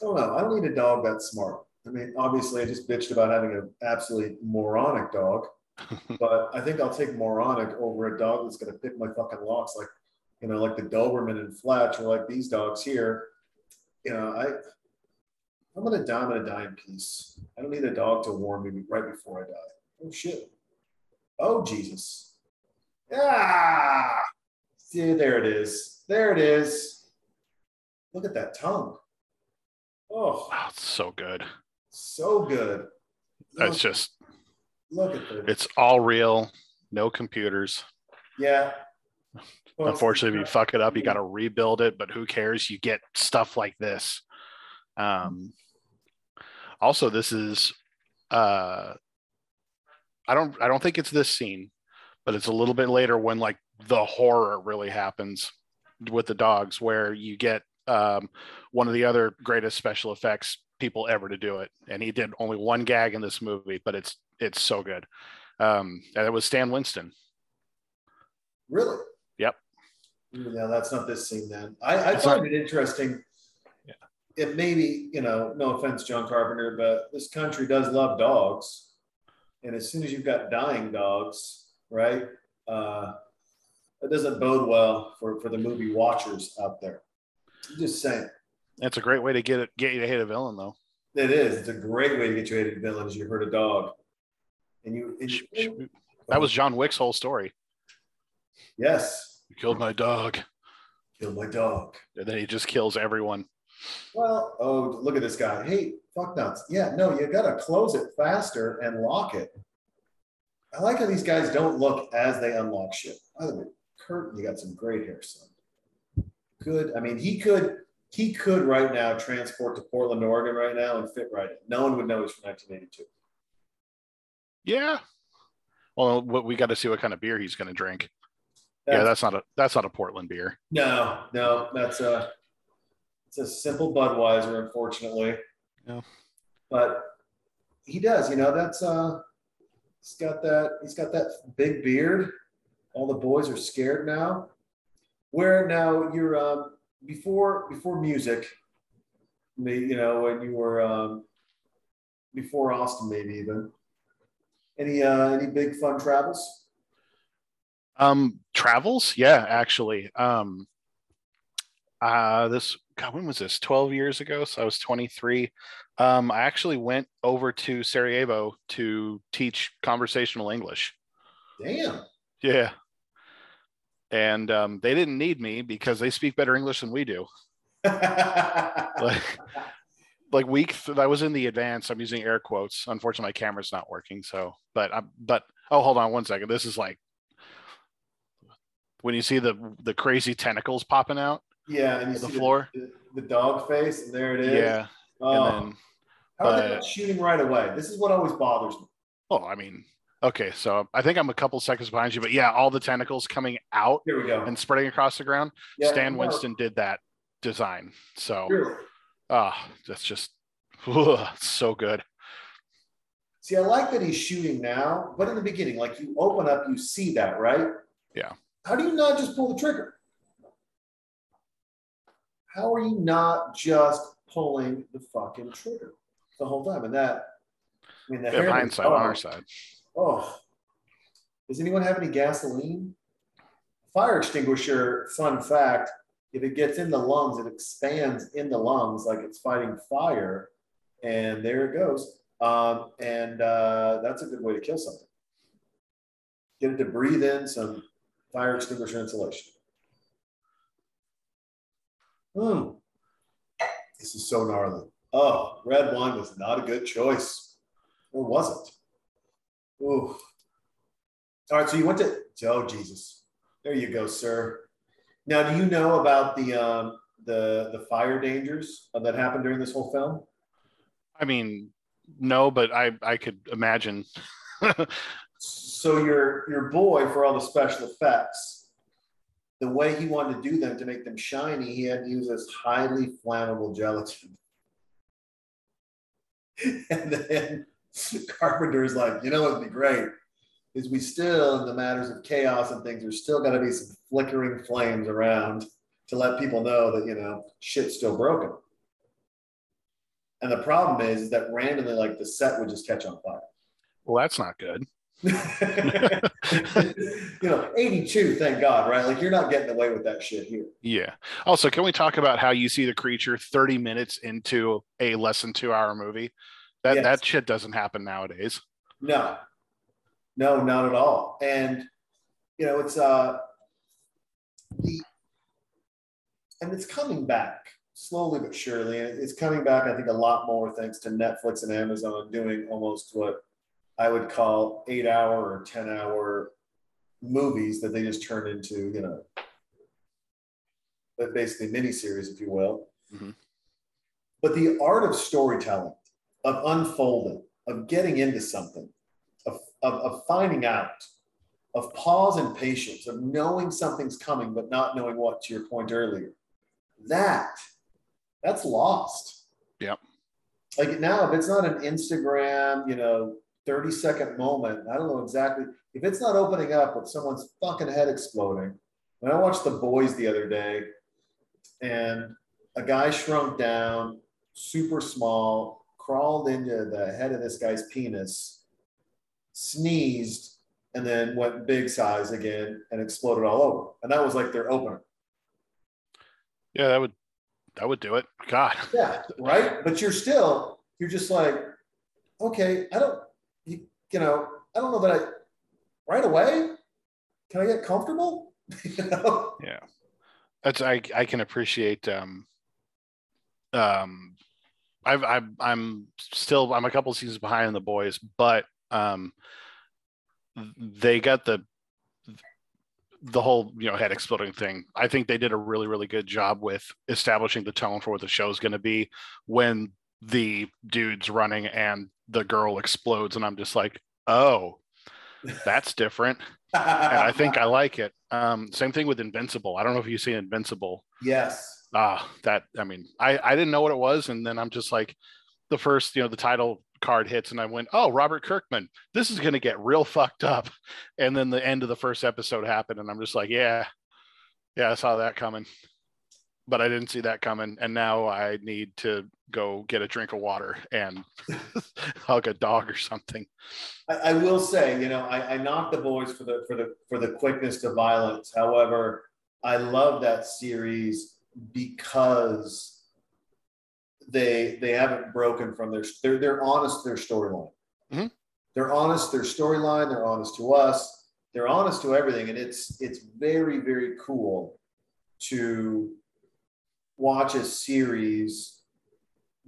I don't know. I don't need a dog that's smart. I mean, obviously, I just bitched about having an absolutely moronic dog, but I think I'll take moronic over a dog that's going to pick my fucking locks, like you know, like the Doberman and Fletch, or like these dogs here. You know, I I'm gonna die. I'm gonna die in peace. I don't need a dog to warn me right before I die. Oh shit. Oh Jesus. Yeah. See, there it is. There it is. Look at that tongue. Oh, Wow, it's so good. So good. That's Look- just look at this. it's all real, no computers. Yeah. Well, Unfortunately, if you fuck it up, you got to rebuild it. But who cares? You get stuff like this. Um, also, this is uh, I don't I don't think it's this scene, but it's a little bit later when like the horror really happens with the dogs, where you get um, one of the other greatest special effects people ever to do it, and he did only one gag in this movie, but it's it's so good. Um, and it was Stan Winston. Really? Yep. No, that's not this scene then. I, I find it interesting. Yeah. It may be, you know, no offense, John Carpenter, but this country does love dogs. And as soon as you've got dying dogs, right? Uh, it doesn't bode well for, for the movie watchers out there. I'm just saying. That's a great way to get it get you to hate a villain, though. It is. It's a great way to get you hated villains. You hurt a dog. And you. And you that was John Wick's whole story. yes, You killed my dog, Killed my dog. and then he just kills everyone. Well, oh, look at this guy. Hey, fuck nuts. Yeah, no, you got to close it faster and lock it. I like how these guys don't look as they unlock shit. By the way, Kurt, you got some great hair, son. Good. I mean, he could he could right now transport to Portland, Oregon right now and fit right in. No one would know he's from 1982. Yeah. Well, what we got to see what kind of beer he's going to drink. yeah, That's- that's not a that's not a Portland beer. no, no, that's a it's a simple Budweiser, unfortunately. Yeah. But he does, you know, that's uh he's got that he's got that big beard. All the boys are scared now. Where now you're um, before before music, you know, when you were um, before Austin, maybe even. Any uh, any big fun travels? Um, travels, yeah, actually. Um, uh, this God, when was this? Twelve years ago, so I was twenty three. Um, I actually went over to Sarajevo to teach conversational English. Damn. Yeah. And um, they didn't need me because they speak better English than we do. Like, like week, th- I was in the advance. I'm using air quotes. Unfortunately, my camera's not working. So, but I'm, but oh, hold on one second. This is like when you see the the crazy tentacles popping out. yeah, and you The floor? the, the dog face, and there it is. Yeah. Oh, And then, how are they not shooting right away? This is what always bothers me. oh, I mean, okay. So I think I'm a couple seconds behind you, but yeah, all the tentacles coming out Here we go. and spreading across the ground. Yeah, Stan no, Winston did that design. So, really. ah, that's just so good. See, I like that he's shooting now, but in the beginning, like you open up, you see that, right? Yeah. How do you not just pull the trigger? How are you not just pulling the fucking trigger the whole time? And that, I mean, the have hindsight on our side. Oh, does anyone have any gasoline? Fire extinguisher, fun fact, if it gets in the lungs, it expands in the lungs like it's fighting fire. And there it goes. Um, and uh, that's a good way to kill something. Get it to breathe in some fire extinguisher insulation. Hmm. This is so gnarly. Oh, red wine was not a good choice. Or was it? Ooh. All right, so you went to oh Jesus. There you go, sir. Now, do you know about the um, the the fire dangers that happened during this whole film? I mean, no, but I I could imagine. So your your boy for all the special effects, the way he wanted to do them to make them shiny, he had to use this highly flammable gelatin. And then Carpenter's like, you know what would be great is we still, in the matters of chaos and things, there's still got to be some flickering flames around to let people know that you know shit's still broken. And the problem is, is that randomly, like the set would just catch on fire. well, that's not good. you know, 82, thank God, right? Like you're not getting away with that shit here. Yeah. Also, can we talk about how you see the creature 30 minutes into a less than two hour movie? That Yes. that shit doesn't happen nowadays. No, no, not at all. And you know, it's uh the and it's coming back slowly but surely. And it's coming back, I think, a lot more thanks to Netflix and Amazon doing almost what I would call eight hour or 10 hour movies that they just turn into, you know, but basically miniseries, if you will. Mhm. But the art of storytelling, of unfolding, of getting into something, of, of, of finding out, of pause and patience, of knowing something's coming but not knowing what, to your point earlier, that that's lost. Yep. Like now, if it's not an Instagram, you know, 30 second moment, I don't know exactly if it's not opening up with someone's fucking head exploding. When I watched The Boys the other day, and a guy shrunk down, super small, crawled into the head of this guy's penis, sneezed, and then went big size again and exploded all over. And that was like their opener. Yeah, that would that would do it. God. Yeah, right. But you're still, you're just like, okay, I don't, you, you know, I don't know that I, right away, can I get comfortable? you know? Yeah, that's I I can appreciate um um I've I've I'm still I'm a couple seasons behind on the boys, but um they got the the whole you know head exploding thing. I think they did a really really good job with establishing the tone for what the show is going to be when the dude's running and the girl explodes and i'm just like oh that's different. And i think i like it. Um same thing with invincible. I don't know if you've seen invincible. Yes. Ah that i mean i i didn't know what it was. And then i'm just like the first you know the title card hits and i went oh robert kirkman this is to get real fucked up. And then the end of the first episode happened and i'm just like yeah Yeah, I saw that coming, but I didn't see that coming, and now I need to go get a drink of water and hug a dog or something. I, I will say, you know, I, I knocked the boys for the for the for the quickness to violence. However, I love that series because they they haven't broken from their they're they're honest their storyline. Mhm. They're honest their storyline. They're honest to us. They're honest to everything, and it's it's very very cool to watch a series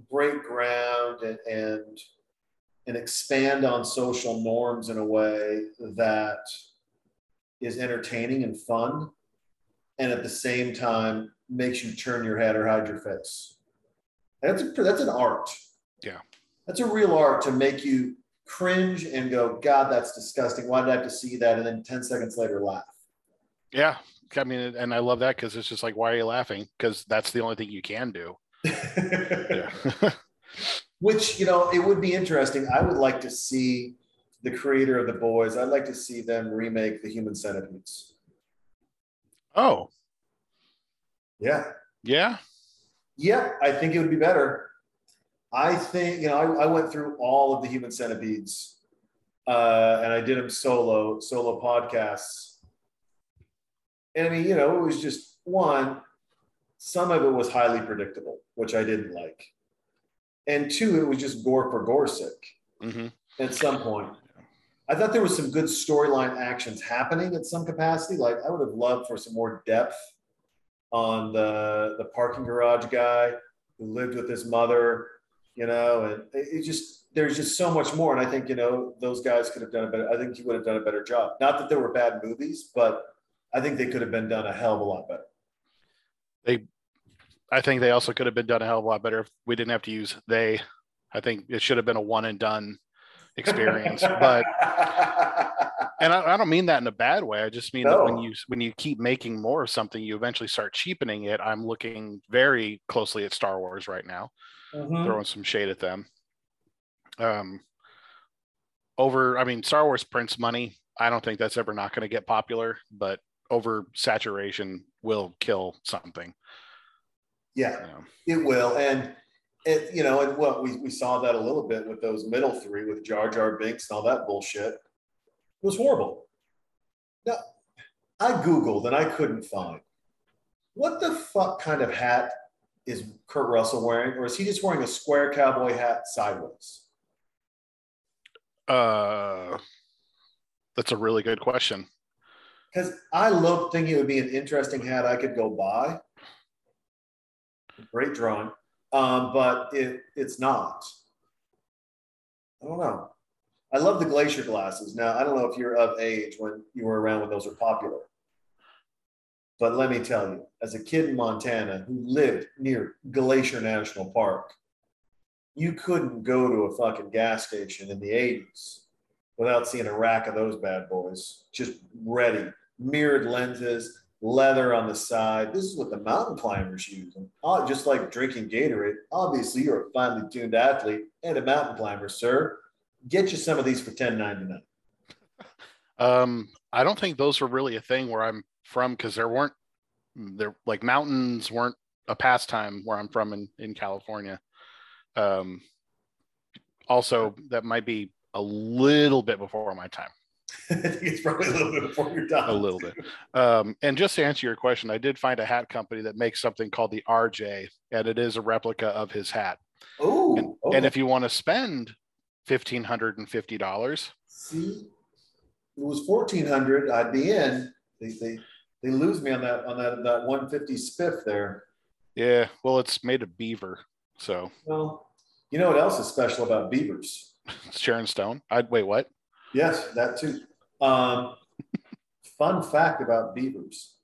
break ground and and and expand on social norms in a way that is entertaining and fun and at the same time makes you turn your head or hide your face that's a, that's an art Yeah. that's a real art to make you cringe and go god that's disgusting why did i have to see that and then 10 seconds later laugh Yeah, I mean, and I love that because it's just like, why are you laughing? Because that's the only thing you can do. Yeah. Which, you know, it would be interesting. I would like to see the creator of the boys, I'd like to see them remake the human centipedes. oh, Yeah. yeah. Yeah, I think it would be better. I think, you know, I, I went through all of the human centipedes uh, and I did them solo, solo podcasts. And I mean, you know, it was just one, some of it was highly predictable, which I didn't like. And two, it was just gore for gore's sake. hmm at some point. I thought there was some good storyline actions happening at some capacity. Like I would have loved for some more depth on the the parking garage guy who lived with his mother, you know, and it, just there's just so much more. And I think you know those guys could have done a better. I think he would have done a better job. Not that there were bad movies, but I think they could have been done a hell of a lot better. They, I think they also could have been done a hell of a lot better if we didn't have to use they. I think it should have been a one and done experience. but and I, I don't mean that in a bad way. I just mean that when you when you keep making more of something, you eventually start cheapening it. I'm looking very closely at Star Wars right now, Mhm. throwing some shade at them. Um, over, I mean, Star Wars prints money. I don't think that's ever not going to get popular, but over saturation will kill something. yeah. You know? It will, and it, you know, and what we, we saw that a little bit with those middle three with Jar Jar Binks and all that bullshit. It was horrible. Now, I googled and I couldn't find what the fuck kind of hat is Kurt Russell wearing, or is he just wearing a square cowboy hat sideways? Uh, that's a really good question. Because I love thinking it would be an interesting hat I could go buy. Great drawing, um, but it it's not. I don't know. I love the glacier glasses. Now I don't know if you're of age when you were around when those were popular. But let me tell you, as a kid in Montana who lived near Glacier National Park, you couldn't go to a fucking gas station in the 80s without seeing a rack of those bad boys just ready. Mirrored lenses, leather on the side. This is what the mountain climbers use. And uh, just like drinking Gatorade, obviously you're a finely tuned athlete and a mountain climber, sir. Get you some of these for $10.99. Um, I don't think those were really a thing where I'm from because there weren't there like mountains weren't a pastime where I'm from in in California. Um, also, that might be a little bit before my time, I think it's probably a little bit before your time. a little bit. Um, and just to answer your question, I did find a hat company that makes something called the RJ, and it is a replica of his hat. Oh, And, and if you want to spend fifteen hundred and fifty dollars, see, it was fourteen hundred, I'd be in. They, they they lose me on that on that that one fifty spiff there. yeah, well, it's made of beaver, so Well, you know what else is special about beavers? Sharon Stone. I'd wait, what? Yes, that too. Um, fun fact about beavers: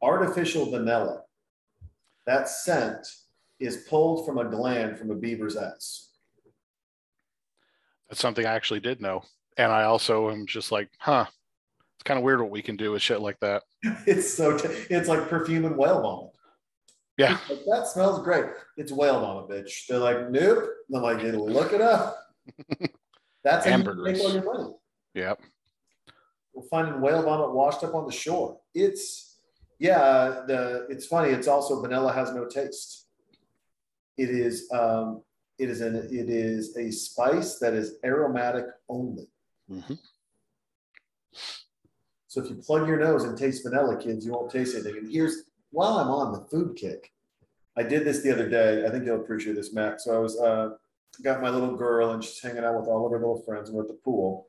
artificial vanilla. That scent is pulled from a gland from a beaver's ass. That's something I actually did know. And I also am just like, huh, it's kind of weird what we can do with shit like that. It's so t- it's like perfume and whale vomit. Yeah. Like, that smells great. It's whale vomit, bitch. They're like, nope. And I'm like, look it up. That's how you make Ambergris. all your money. Yep. We're finding whale vomit washed up on the shore. It's Yeah, the it's funny. It's also vanilla has no taste. It is um, it is an it is a spice that is aromatic only. Mhm. So if you plug your nose and taste vanilla, kids, you won't taste anything. And here's while I'm on the food kick, I did this the other day. I think you'll appreciate this, Matt. So I was uh, got my little girl and she's hanging out with all of her little friends. and We're at the pool.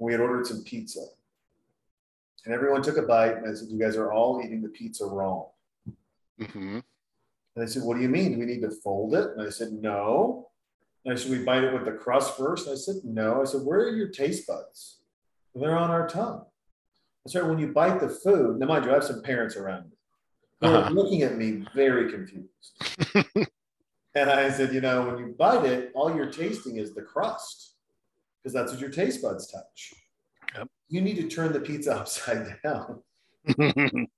We had ordered some pizza, and everyone took a bite. And I said, "You guys are all eating the pizza wrong." Mhm. And they said, What do you mean? Do we need to fold it? And I said, No. And I said, We bite it with the crust first? And I said, No. I said, Where are your taste buds? "Well, They're on our tongue. I said, When you bite the food, now mind you, I have some parents around me. They're Uh-huh. looking at me very confused. and I said, You know, when you bite it, all you're tasting is the crust because that's what your taste buds touch. Yep. You need to turn the pizza upside down.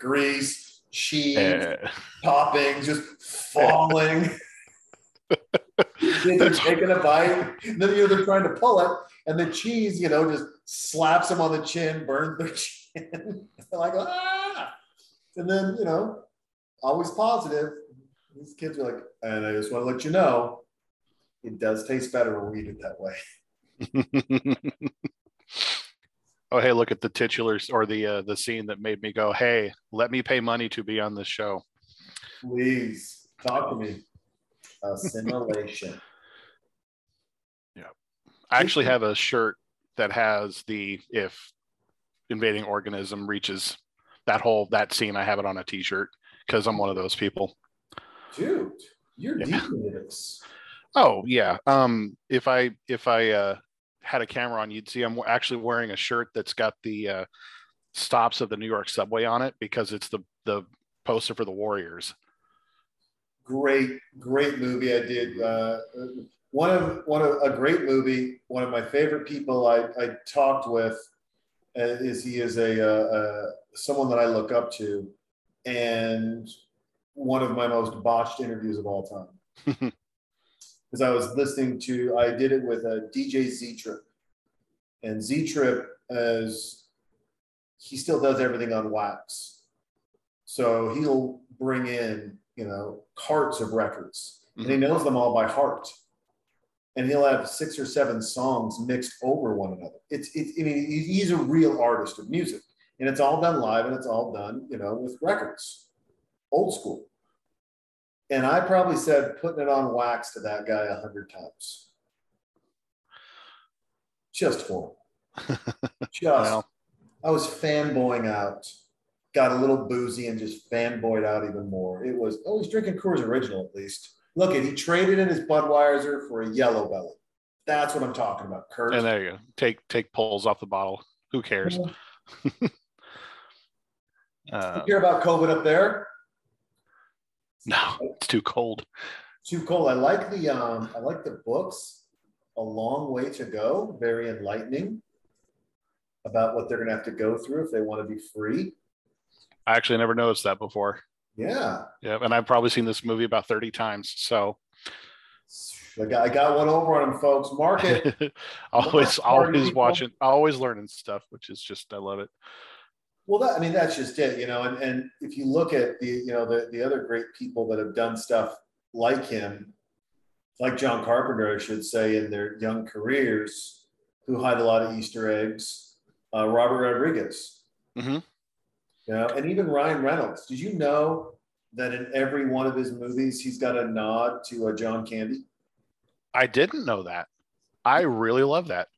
Grease, cheese, Eh, toppings just falling. they're taking a bite, and then you know they're trying to pull it, and the cheese, you know, just slaps them on the chin, burns their chin. they're like, ah! And then, you know, always positive. These kids are like, and I just want to let you know, it does taste better when we eat it that way. oh, hey, look at the titulars or the uh, the scene that made me go, "Hey, let me pay money to be on this show." Please talk to me. Assimilation. Yeah, I actually have a shirt that has the if invading organism reaches that whole that scene. I have it on a T-shirt because I'm one of those people. Dude, you're Yeah. this. Oh yeah. Um, if I if I uh, had a camera on, you'd see I'm actually wearing a shirt that's got the uh, stops of the New York subway on it because it's the the poster for the Warriors. great, great movie. I did uh, one of one of a great movie. One of my favorite people I, I talked with uh, is he is a, uh, uh, someone that I look up to, and one of my most botched interviews of all time. Because I was listening to, I did it with a DJ Z Trip, and Z Trip as he still does everything on wax. So he'll bring in, you know, carts of records and he mm-hmm. knows them all by heart. And he'll have six or seven songs mixed over one another. It's, it's I mean, he's a real artist of music and it's all done live and it's all done, you know, with records, old school. And I probably said putting it on wax to that guy a hundred times. Just horrible. Just Well, I was fanboying out, got a little boozy and just fanboyed out even more. It was, oh, he's drinking Coors Original at least. Look at, he traded in his Budweiser for a yellow belly. That's what I'm talking about, Kurt. and there you go. Take take pulls off the bottle. Who cares? you Uh, hear about COVID up there? No, it's too cold. Too cold. I like the um, I like the books. A long way to go. Very enlightening about what they're gonna have to go through if they want to be free. I actually never noticed that before. Yeah. Yeah, and I've probably seen this movie about 30 times. So I got, I got one over on them, folks. Mark it. always, always watching, always learning stuff, which is just, I love it. Well, that, I mean, that's just it, you know. And, and if you look at the, you know, the, the other great people that have done stuff like him, like John Carpenter, I should say, in their young careers, who hide a lot of Easter eggs, uh, Robert Rodriguez, mm-hmm. you know, and even Ryan Reynolds. Did you know that in every one of his movies, he's got a nod to uh, John Candy? I didn't know that. I really love that.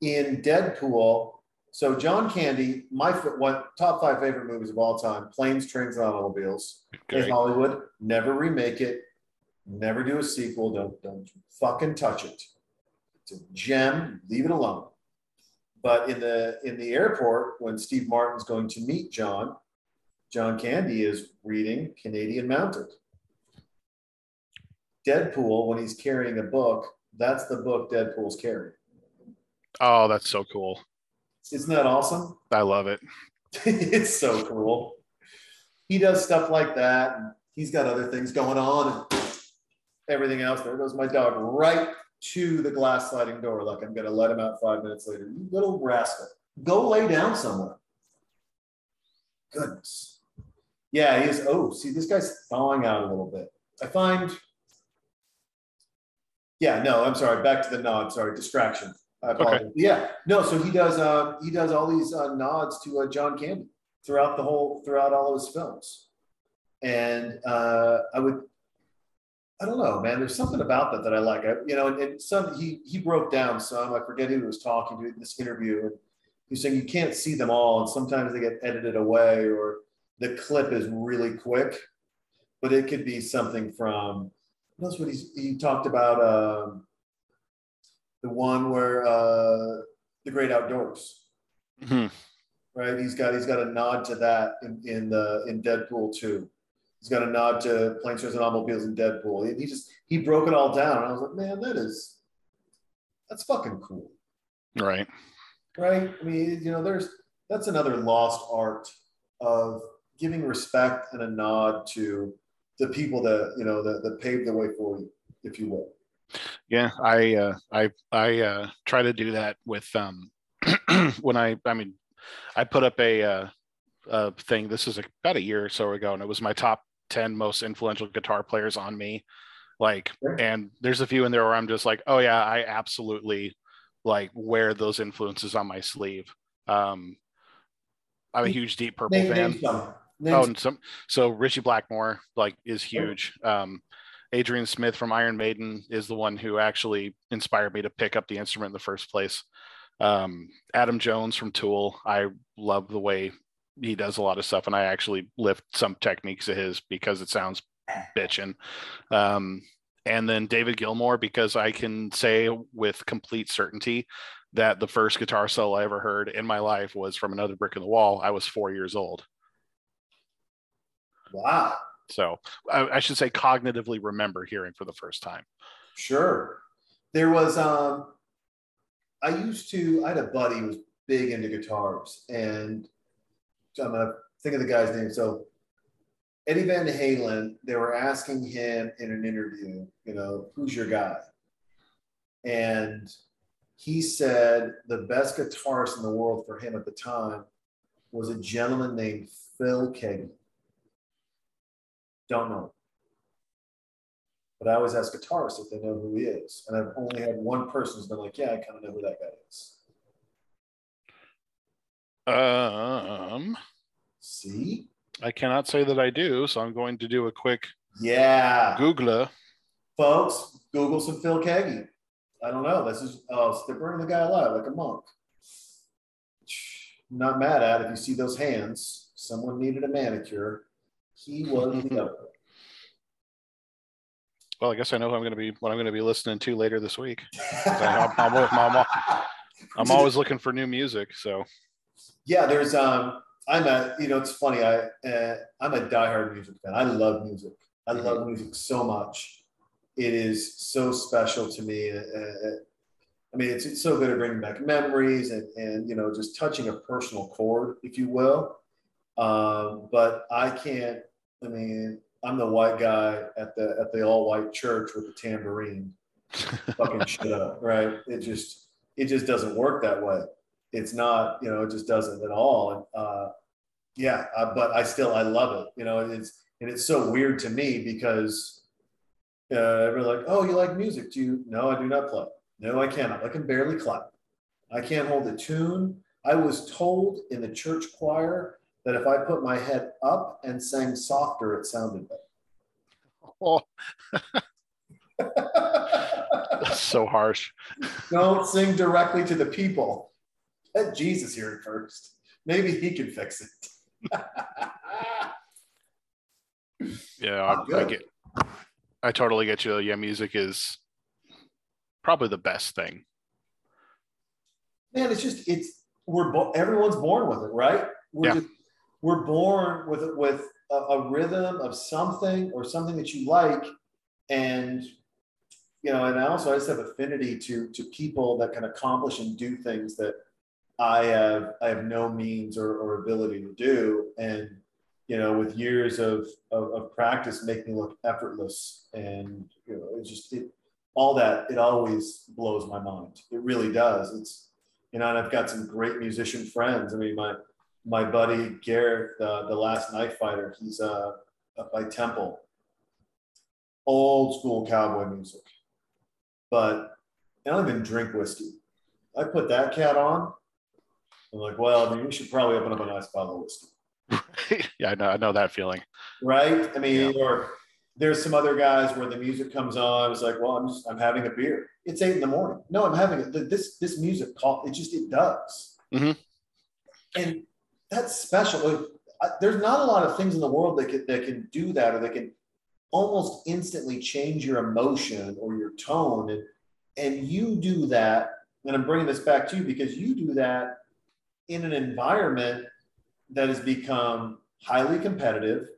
in Deadpool. So John Candy, my one top five favorite movies of all time: Planes, Trains, and Automobiles. Okay. In Hollywood, never remake it, never do a sequel. Don't don't fucking touch it. It's a gem. Leave it alone. But in the in the airport, when Steve Martin's going to meet John, John Candy is reading Canadian Mounted. Deadpool, when he's carrying a book, that's the book Deadpool's carrying. Oh, that's so cool. Isn't that awesome? I love it. it's so cool. He does stuff like that. And he's got other things going on and everything else. There goes my dog right to the glass sliding door. Like I'm going to let him out five minutes later. You little rascal. Go lay down somewhere. Goodness. Yeah, he is. Oh, see, this guy's thawing out a little bit. I find. Yeah, no, I'm sorry. Back to the nod. Sorry, distraction. I apologize. Yeah, no. So he does. Uh, he does all these uh, nods to uh, John Candy throughout the whole, throughout all of his films, and uh, I would. I don't know, man. There's something about that that I like. I, you know, and, and some he he broke down some. I forget who he was talking to in this interview, and he's saying you can't see them all, and sometimes they get edited away, or the clip is really quick. But it could be something from. What else would he? He talked about um, the one where uh, the Great Outdoors, Mhm. right? He's got he's got a nod to that in in the in Deadpool two. He's got a nod to Planes, Trains, and Automobiles in Deadpool. He, he just he broke it all down, and I was like, man, that is that's fucking cool, Right. right? I mean, you know, there's that's another lost art of giving respect and a nod to the people that you know that, that paved the way for you, if you will. Yeah, I uh, I I uh, try to do that with um when I I mean I put up a uh, uh thing. This is about a year or so ago, and it was my top ten most influential guitar players on me. Like, and there's a few in there where I'm just like, oh yeah, I absolutely like wear those influences on my sleeve. Um, I'm a huge Deep Purple Name, fan. name some. Name Oh, and some so Ritchie Blackmore like is huge. Um, Adrian Smith from Iron Maiden is the one who actually inspired me to pick up the instrument in the first place. Um, Adam Jones from Tool, I love the way he does a lot of stuff, and I actually lift some techniques of his because it sounds bitchin'. Um, and then David Gilmour because I can say with complete certainty that the first guitar solo I ever heard in my life was from another brick in the wall. I was four years old. Wow. So I, I should say cognitively remember hearing for the first time. Sure. There was um I used to I had a buddy who was big into guitars and I'm gonna think of the guy's name. So Eddie Van Halen, they were asking him in an interview, you know, who's your guy? And he said the best guitarist in the world for him at the time was a gentleman named Phil Keaggy. Don't know. But I always ask guitarists if they know who he is. And I've only had one person who's been like, yeah, I kind of know who that guy is. Um, See? I cannot say that I do, so I'm going to do a quick Yeah. Googler. Folks, Google some Phil Keaggy. I don't know. This is, oh, they're burning the guy alive like a monk. Not mad at if you see those hands. Someone needed a manicure. He was the other. Well, I guess I know who I'm going to be what I'm going to be listening to later this week. I'm, I'm, I'm, I'm always looking for new music, so Yeah, there's um I'm a you know it's funny I uh, I'm a diehard music fan. I love music. I love music so much. It is so special to me. Uh, uh, I mean, it's, it's so good at bringing back memories and and you know just touching a personal chord, if you will. Um, but I can't. I mean, I'm the white guy at the at the all white church with the tambourine. Fucking shit up, right? It just it just doesn't work that way. It's not you know it just doesn't at all. And uh yeah uh, but i still i love it you know it's and it's so weird to me because uh everyone's like oh you like music. Do you? No i do not play. No i cannot. I can barely clap. I can't hold a tune. I was told in the church choir that if i put my head up and sang softer it sounded oh, better that's so harsh. don't sing directly to the people let jesus hear it first maybe he can fix it Yeah, Oh, I, I get I totally get you. Yeah, music is probably the best thing. man, it's just it's we're bo- everyone's born with it, right? We're Yeah. just we're born with with a, a rhythm of something or something that you like, and you know, and I also I just have affinity to to people that can accomplish and do things that I have I have no means or, or ability to do, and you know, with years of, of of practice, make me look effortless, and you know, it just it all that it always blows my mind. It really does. It's you know, and I've got some great musician friends. I mean, my my buddy Garrett, the, the last night fighter, he's uh, up by Temple. Old school cowboy music. But I don't even drink whiskey. I put that cat on. I'm like, well, I mean, we should probably open up a nice bottle of whiskey. yeah, I know, I know that feeling. Right? I mean, or there's some other guys where the music comes on. It's like, well, I'm just I'm having a beer. It's eight in the morning. No, I'm having it. This this music call it just it does. Mhm. And that's special. Like, I- There's not a lot of things in the world that can that can do that or that can almost instantly change your emotion or your tone. And and you do that. And I'm bringing this back to you because you do that in an environment that has become highly competitive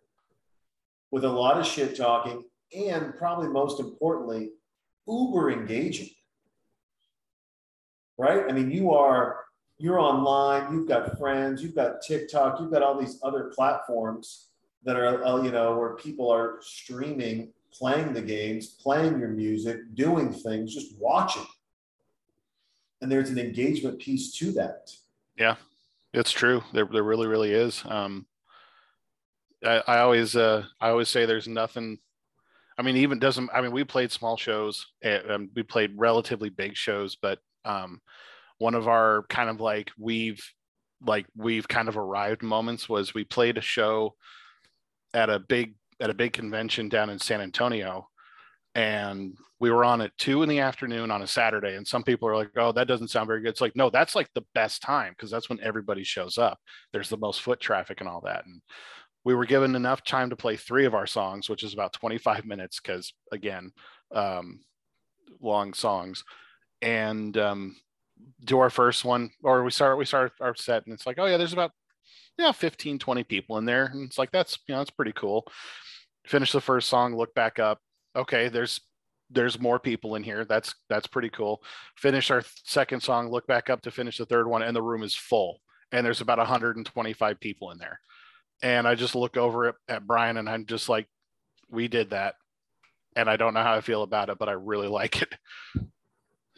with a lot of shit talking and probably most importantly uber engaging right i mean you are you're online you've got friends you've got tiktok you've got all these other platforms that are uh, you know where people are streaming playing the games playing your music doing things just watching and there's an engagement piece to that Yeah, It's true. There, there really, really is. Um, I, I always, uh, I always say there's nothing. I mean, even doesn't. I mean, we played small shows. And, um, we played relatively big shows, but um, one of our kind of like we've, like we've kind of arrived moments was we played a show at a big at a big convention down in San Antonio, and we were on at two in the afternoon on a Saturday. And some people are like, "Oh, that doesn't sound very good." It's like, no, that's like the best time because that's when everybody shows up. There's the most foot traffic and all that. And we were given enough time to play three of our songs, which is about 25 minutes because again, um, long songs, and um, do our first one. Or we start we start our set, and it's like, oh yeah, there's about yeah 15 20 people in there and it's like that's you know that's pretty cool. Finish the first song look back up. Okay there's there's more people in here. That's that's pretty cool. Finish our second song look back up to finish the third one and the room is full and there's about 125 people in there. And i just look over at, at brian and i'm just like we did that and i don't know how i feel about it but i really like it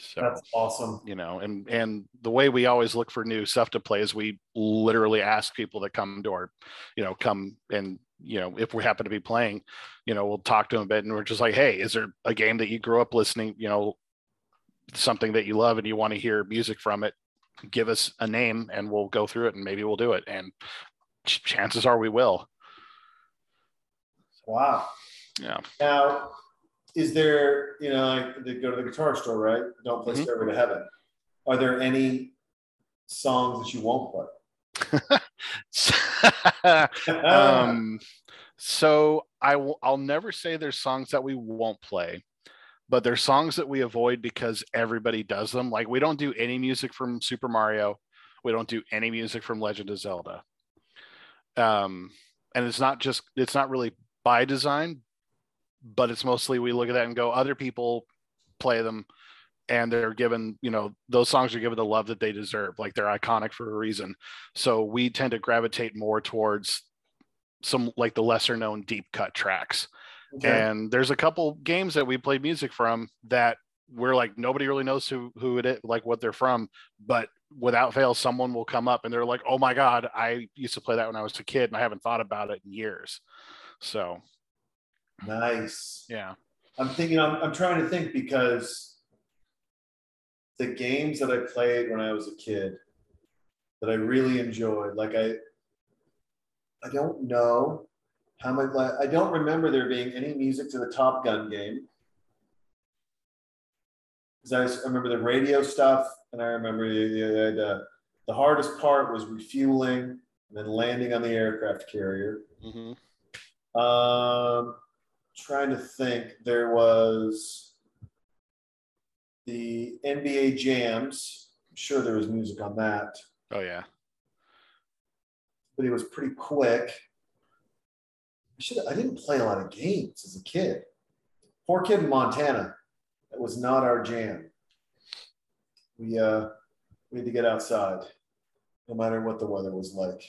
so that's awesome. you know and and the way we always look for new stuff to play is we literally ask people that come to our you know come and you know if we happen to be playing you know we'll talk to them a bit and we're just like hey is there a game that you grew up listening you know something that you love and you want to hear music from it? Give us a name and we'll go through it and maybe we'll do it. And ch- chances are we will. Wow. Yeah. Now, is there, you know, they go to the guitar store, right? Don't play Mhm. Stairway to Heaven. Are there any songs that you won't play? um so i will i'll never say there's songs that we won't play but there's songs that we avoid because everybody does them like we don't do any music from super mario we don't do any music from legend of zelda um and it's not just it's not really by design but it's mostly we look at that and go other people play them and they're given you know those songs are given the love that they deserve like they're iconic for a reason. So we tend to gravitate more towards some like the lesser known deep cut tracks. Okay. and there's a couple games that we play music from that we're like nobody really knows who who it is like what they're from but without fail someone will come up and they're like oh my god i used to play that when i was a kid and i haven't thought about it in years. So Nice. yeah I'm thinking, I'm, I'm trying to think because the games that I played when I was a kid that I really enjoyed, like I, I don't know how much, like, I don't remember there being any music to the Top Gun game. Because I, I remember the radio stuff, and I remember the, the, hardest part was refueling and then landing on the aircraft carrier. Mhm. Um, trying to think, there was the NBA jams. I'm sure there was music on that, oh yeah but it was pretty quick. I should I didn't play a lot of games as a kid. Poor kid in Montana. That was not our jam. We uh we had to get outside, no matter what the weather was like.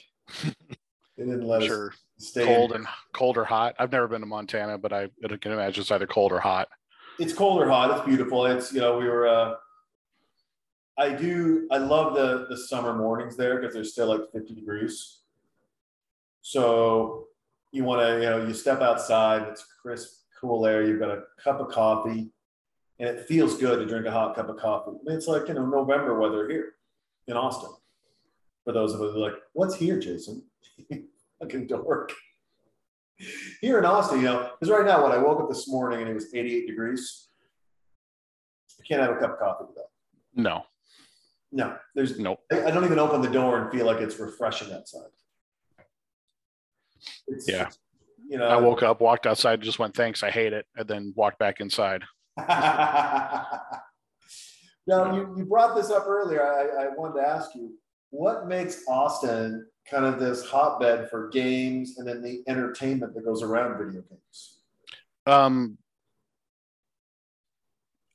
They didn't let sure us stay. cold in. and cold or hot i've never been to montana but i I can imagine it's either cold or hot it's cold or hot. It's beautiful. It's you know we were uh, I do. I love the the summer mornings there because they're still like 50 degrees. So you want to, you know, you step outside. It's crisp, cool air. You've got a cup of coffee, and it feels good to drink a hot cup of coffee. I mean, it's like you know November weather here in Austin. For those of us who are like, what's here, Jason? Fucking dork. Here in Austin, you know, because right now when I woke up this morning and it was 88 degrees, I can't have a cup of coffee with that. No, No, there's nope. I I don't even open the door and feel like it's refreshing outside. It's, Yeah. You know, I woke up, walked outside, just went, thanks, I hate it, and then walked back inside. now you, you brought this up earlier. I, I wanted to ask you, what makes Austin kind of this hotbed for games and then the entertainment that goes around video games? Um,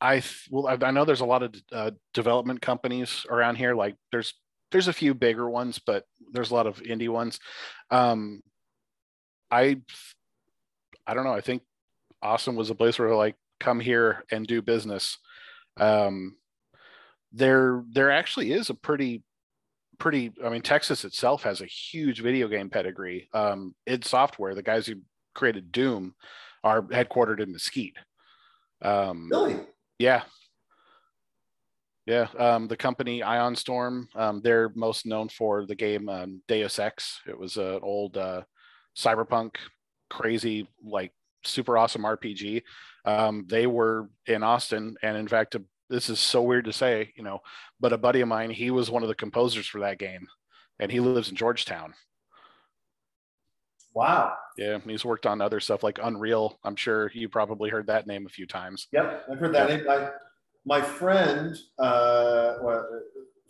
I well, I, know there's a lot of uh, development companies around here. Like there's there's a few bigger ones, but there's a lot of indie ones. Um, I I don't know. I think Austin was a place where like come here and do business. Um, there there actually is a pretty pretty. I mean, Texas itself has a huge video game pedigree. Um, id Software, the guys who created Doom, are headquartered in Mesquite. Um, Really? yeah. Yeah. Um, the company Ion Storm, um, they're most known for the game um, Deus Ex. It was an old uh, cyberpunk, crazy, like super awesome RPG. Um, they were in Austin. And in fact, uh, this is so weird to say, you know, but a buddy of mine, he was one of the composers for that game and he lives in Georgetown. Wow. Yeah. He's worked on other stuff like Unreal. I'm sure you probably heard that name a few times. Yep, I've heard that. name. I, my friend, uh, well,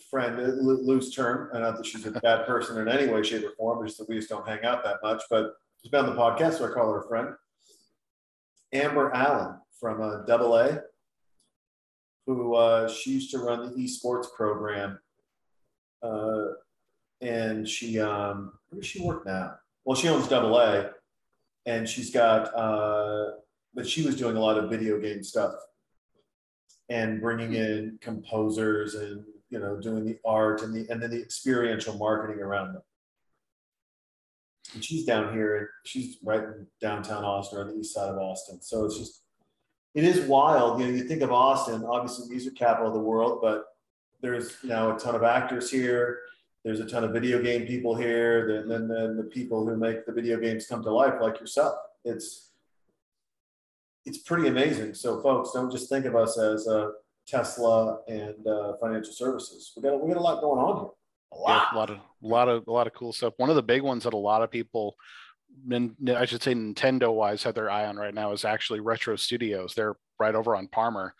friend, uh, loose term, and not that she's a bad person in any way, shape, or form, just that we just don't hang out that much, but she's been on the podcast, so I call her a friend. Amber Allen from uh, Double A, who uh, she used to run the esports program, uh, and she, um, where does she work now? Well, she owns Double A, and she's got, uh, but she was doing a lot of video game stuff and bringing in composers and you know doing the art and the and then the experiential marketing around them. And she's down here and she's right in downtown Austin on the east side of Austin. So it's just it is wild. You know, you think of Austin, obviously music capital of the world, but there's now a ton of actors here. There's a ton of video game people here. Then then then the people who make the video games come to life, like yourself. It's it's pretty amazing. So, folks, don't just think of us as uh, Tesla and uh, financial services. We got we got a lot going on here. A Yeah, lot. a lot of a lot of a lot of cool stuff. One of the big ones that a lot of people, I should say Nintendo wise, have their eye on right now is actually Retro Studios. They're right over on Palmer.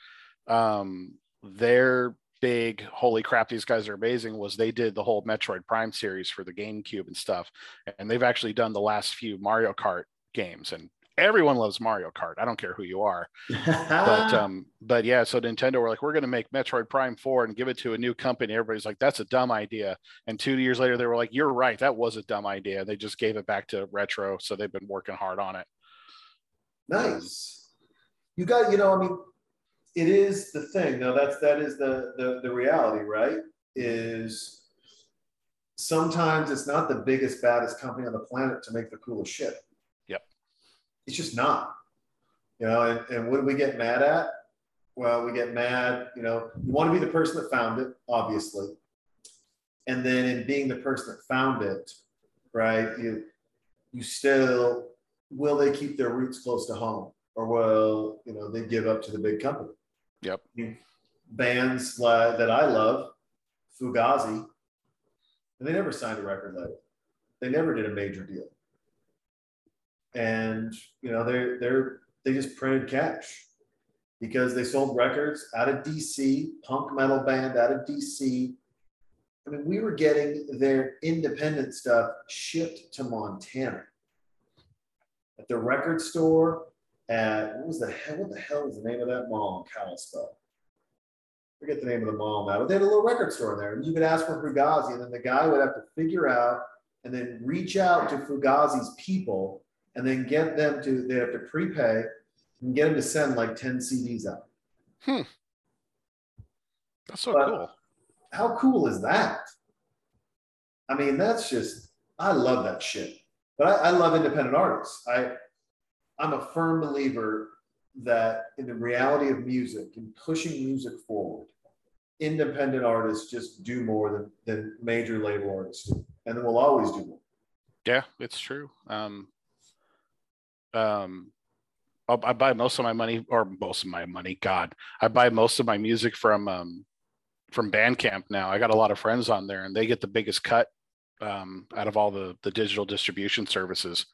Um, their big holy crap, these guys are amazing. Was they did the whole Metroid Prime series for the GameCube and stuff, and they've actually done the last few Mario Kart games and. Everyone loves Mario Kart. I don't care who you are but um but yeah so nintendo were like we're going to make metroid prime 4 and give it to a new company everybody's like that's a dumb idea and two years later they were like you're right that was a dumb idea they just gave it back to retro so they've been working hard on it nice. You got, you know, I mean, it is the thing. Now that's that is the the the reality, right? Is sometimes it's not the biggest, baddest company on the planet to make the coolest shit. It's just not. You know, and, and what do we get mad at? Well, we get mad, you know, you want to be the person that found it, obviously. And then in being the person that found it, right, you you still will they keep their roots close to home? Or will, you know, they give up to the big company? Yep. Bands like, that I love, Fugazi, and they never signed a record label. They never did a major deal. And you know, they're they're they just printed cash because they sold records out of DC, punk metal band out of DC. I mean, we were getting their independent stuff shipped to Montana at the record store at what was the hell? What the hell was the name of that mall in Kalispell? Forget the name of the mall now, but they had a little record store in there, and you could ask for Fugazi, and then the guy would have to figure out and then reach out to Fugazi's people, and then get them to. They have to prepay and get them to send like ten CDs out. that's so But- cool how cool is that? I mean, that's just, I love that shit. But I, I love independent artists. I, I'm a firm believer that in the reality of music and pushing music forward, independent artists just do more than, than major label artists do. And they will always do more. Yeah, it's true. Um, um, I'll- buy most of my money, or most of my money. God, I buy most of my music from um, from Bandcamp now. I got a lot of friends on there, and they get the biggest cut um, out of all the the digital distribution services.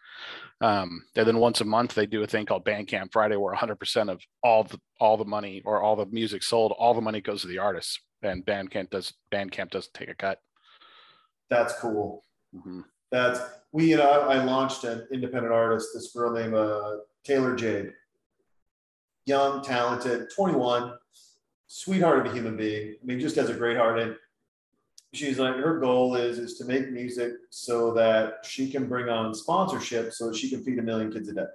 Um, and then once a month, they do a thing called Bandcamp Friday, where 100% of all the all the money or all the music sold, all the money goes to the artists, and Bandcamp does Bandcamp doesn't take a cut. That's cool. Mhm. That's we, you know, I, I launched an independent artist, this girl named uh, Taylor Jade. Young, talented, 21, sweetheart of a human being. I mean, just has a great heart. And she's like, her goal is is to make music so that she can bring on sponsorship so she can feed a million kids a day.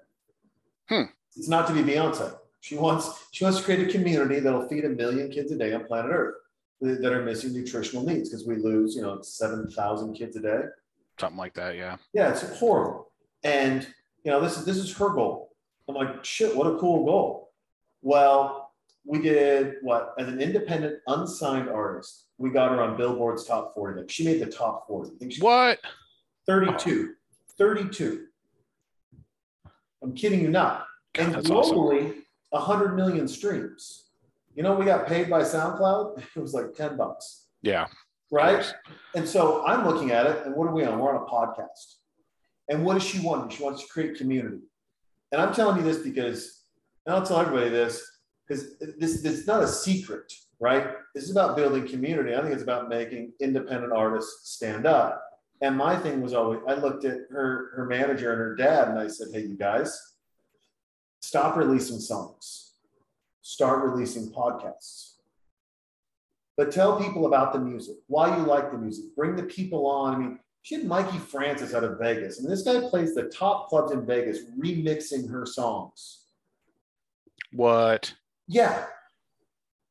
Hmm. It's not to be Beyonce. She wants she wants to create a community that'll feed a million kids a day on planet Earth that that are missing nutritional needs because we lose, you know, 7,000 kids a day. Something like that, yeah. Yeah, it's horrible. And you know, this is this is her goal. I'm like, shit, what a cool goal. Well, we did what as an independent, unsigned artist, we got her on Billboard's top 40. Like she made the top 40. I think she What? 32. 32. I'm kidding you not. God, And that's awesome. globally, 100 million streams. You know, we got paid by SoundCloud. It was like 10 bucks, Yeah. Right? And so I'm looking at it, and what are we on? We're on a podcast. And what does she want? She wants to create community. And I'm telling you this because, and I'll tell everybody this, because this, this is not a secret, right? This is about building community. I think it's about making independent artists stand up. And my thing was always, I looked at her, her manager and her dad, and I said, hey, you guys, stop releasing songs, start releasing podcasts. But tell people about the music, why you like the music, bring the people on. I mean, she had Mikey Francis out of Vegas. I mean, this guy plays the top clubs in Vegas, remixing her songs. What? Yeah.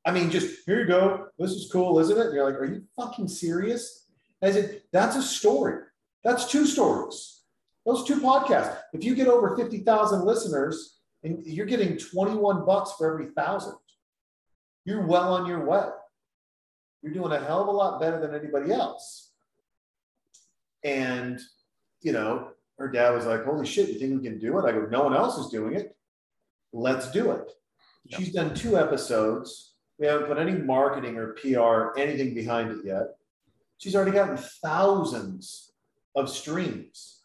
I mean, just here you go. This is cool, isn't it? And you're like, are you fucking serious? I said, that's a story. That's two stories. Those two podcasts. If you get over 50,000 listeners and you're getting 21 bucks for every thousand, you're well on your way. You're doing a hell of a lot better than anybody else. And, you know, her dad was like, holy shit, you think we can do it? I go, no one else is doing it. Let's do it. She's done two episodes. We haven't put any marketing or PR, anything behind it yet. She's already gotten thousands of streams.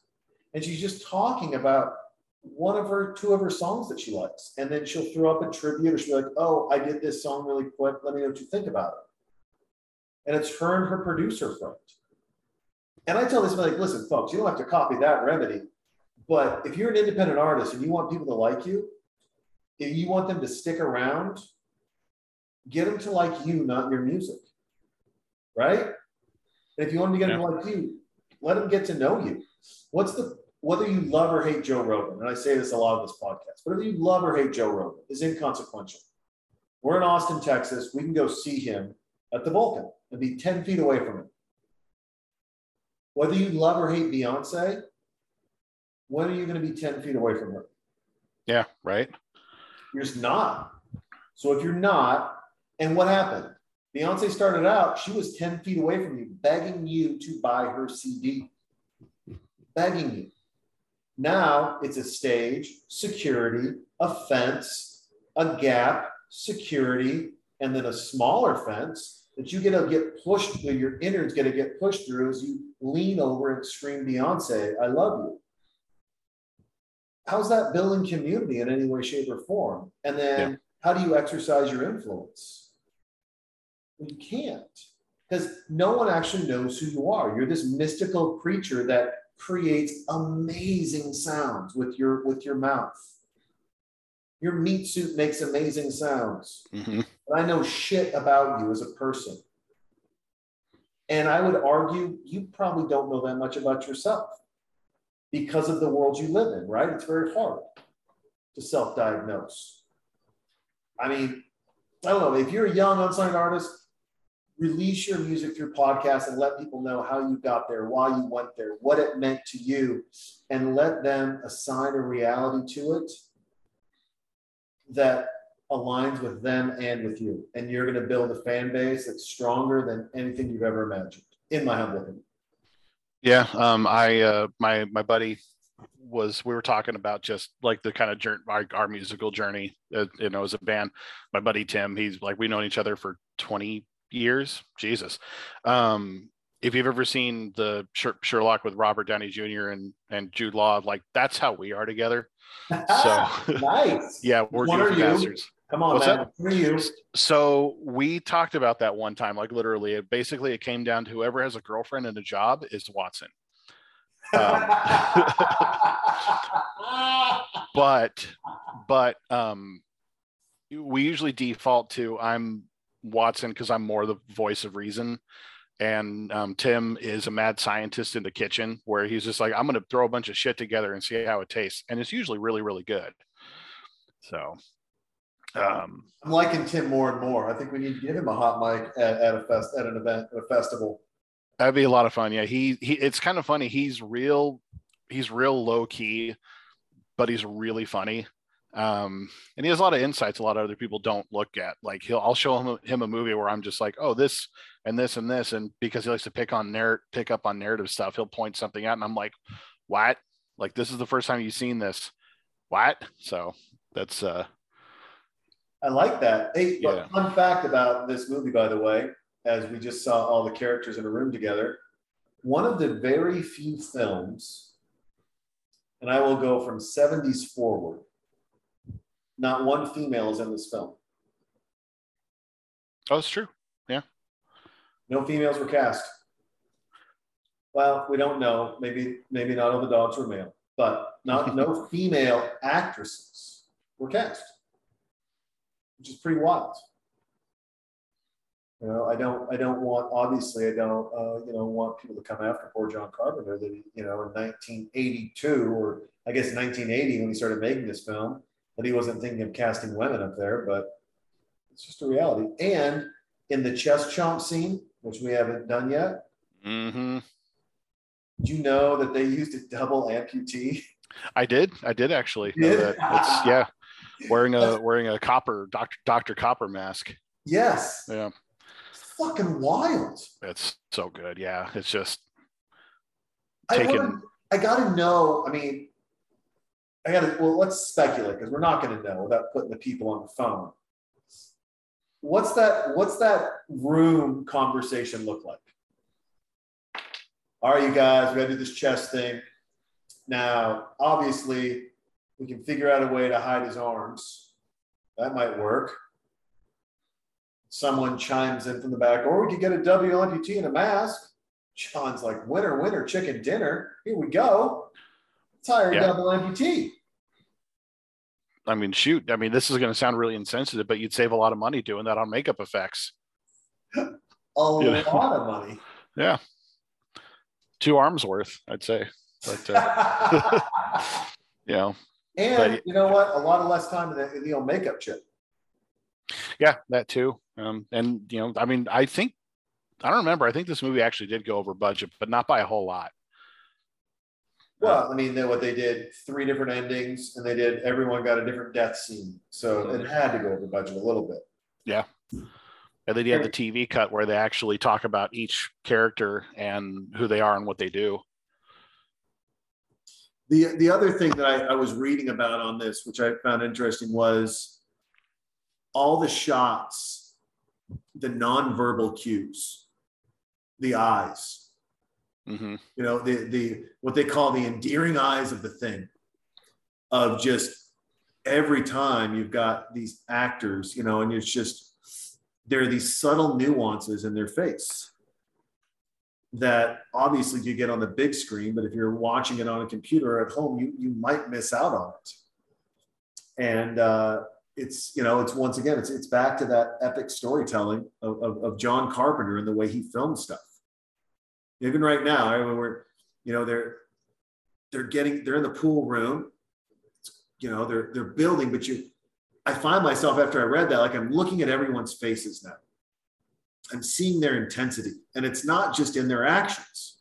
And she's just talking about one of her, two of her songs that she likes. And then she'll throw up a tribute or she'll be like, oh, I did this song really quick. Let me know what you think about it. And it's her and her producer friend. And I tell this, like, listen, folks, you don't have to copy that remedy. But if you're an independent artist and you want people to like you, if you want them to stick around, get them to like you, not your music. Right? And if you want them to get them to like you, let them get to know you. What's the whether you love or hate Joe Rogan, and I say this a lot of this podcast, whether you love or hate Joe Rogan is inconsequential. We're in Austin, Texas. We can go see him at the Vulcan and be 10 feet away from it. Whether you love or hate Beyonce, when are you going to be 10 feet away from her? Yeah, right. You're just not. So if you're not, and what happened? Beyonce started out, she was 10 feet away from you, begging you to buy her CD. Begging you. Now it's a stage, security, a fence, a gap, security, and then a smaller fence that you get to get pushed through, your innards get to get pushed through as you lean over and scream Beyonce, I love you how's that building community in any way, shape, or form? And then Yeah. how do you exercise your influence? You can't because no one actually knows who you are. You're this mystical creature that creates amazing sounds with your with your mouth. Your meat suit makes amazing sounds. hmm But I know shit about you as a person. And I would argue you probably don't know that much about yourself because of the world you live in, right? It's very hard to self diagnose. I mean, I don't know. If you're a young, unsigned artist, release your music through podcasts and let people know how you got there, why you went there, what it meant to you, and let them assign a reality to it that aligns with them and with you. And you're going to build a fan base that's stronger than anything you've ever imagined, in my humble opinion. Yeah, um, I uh, my my buddy was we were talking about just like the kind of journey, our, our musical journey, uh, you know, as a band. My buddy Tim, he's like we've known each other for 20 years. Jesus. Um, if you've ever seen the Sherlock with Robert Downey Jr. and and Jude Law, like that's how we are together. So nice. yeah, we're What are you? bastards. Come on, What's man. You? So we talked about that one time, like literally. It basically it came down to whoever has a girlfriend and a job is Watson. Um, but but um we usually default to i'm watson because i'm more the voice of reason and um, tim is a mad scientist in the kitchen where he's just like i'm going to throw a bunch of shit together and see how it tastes and it's usually really really good so um I'm liking Tim more and more. I think we need to give him a hot mic at, at a fest at an event, at a festival. That'd be a lot of fun. Yeah, he he. It's kind of funny. He's real. He's real low key, but he's really funny. Um, and he has a lot of insights a lot of other people don't look at. Like he'll, I'll show him a, him a movie where I'm just like, oh, this and this and this, and because he likes to pick on narr pick up on narrative stuff, he'll point something out, and I'm like, what? Like this is the first time you've seen this. What? So that's uh I like that. Hey, but Yeah. fun fact about this movie, by the way, as we just saw all the characters in a room together, one of the very few films, and I will go from 70s forward, not one female is in this film. oh, it's true. Yeah. No females were cast. Well, we don't know. Maybe maybe not all the dogs were male, but not no female actresses were cast, which is pretty wild. You know, I don't I don't want obviously I don't uh, you know want people to come after poor John Carpenter that he, you know in 1982 or I guess 1980 when he started making this film that he wasn't thinking of casting women up there, but it's just a reality. And in the chest chomp scene, which we haven't done yet, mm-hmm. do you know that they used a double amputee? I did. I did actually know that. It's yeah, wearing a wearing a copper Doctor Doctor Copper mask. Yes. Yeah. It's fucking wild. It's so good. Yeah, it's just I, wanna- I gotta know. I mean, I gotta, well, let's speculate because we're not gonna know without putting the people on the phone. What's that, what's that room conversation look like? All right, you guys, we gotta do this chess thing. Now, obviously, we can figure out a way to hide his arms. That might work. Someone chimes in from the back, or we could get a W amputee in a mask. John's like, winner, winner, chicken dinner. Here we go. Let's hire a Yeah. double amputee. I mean, shoot. I mean, this is going to sound really insensitive, but you'd save a lot of money doing that on makeup effects. A lot of money. Yeah, two arms worth, I'd say. But uh, you know, and But- you know what? A lot of less time in the, in the old makeup chip. yeah, that too. Um, and you know, I mean, I think I don't remember. I think this movie actually did go over budget, but not by a whole lot. Well, I mean, they, what they did three different endings, and they did everyone got a different death scene, so it had to go over budget a little bit. Yeah, and then you have the TV cut where they actually talk about each character and who they are and what they do. The the other thing that I, I was reading about on this, which I found interesting, was all the shots, the nonverbal cues, the eyes, hmm you know, the the what they call the endearing eyes of the thing, of just every time you've got these actors, you know, and it's just there are these subtle nuances in their face that obviously you get on the big screen, but if you're watching it on a computer at home, you you might miss out on it. And uh, it's you know it's once again it's it's back to that epic storytelling of, of, of John Carpenter and the way he filmed stuff. Even right now, I mean, we're you know they're they're getting they're in the pool room, you know they're they're building, but you I find myself after I read that like I'm looking at everyone's faces now. I'm seeing their intensity, and it's not just in their actions.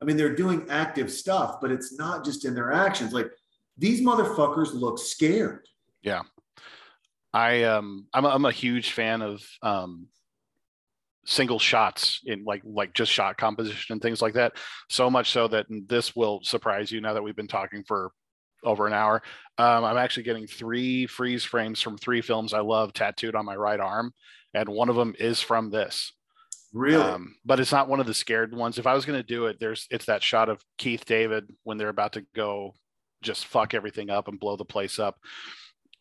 I mean, they're doing active stuff, but it's not just in their actions. Like these motherfuckers look scared. Yeah. I um I'm a, I'm a huge fan of um single shots in like like just shot composition and things like that. So much so that this will surprise you now that we've been talking for over an hour. Um, I'm actually getting three freeze frames from three films I love tattooed on my right arm, and one of them is from this. Really? Um, but it's not one of the scared ones. If I was going to do it, there's it's that shot of Keith David when they're about to go just fuck everything up and blow the place up.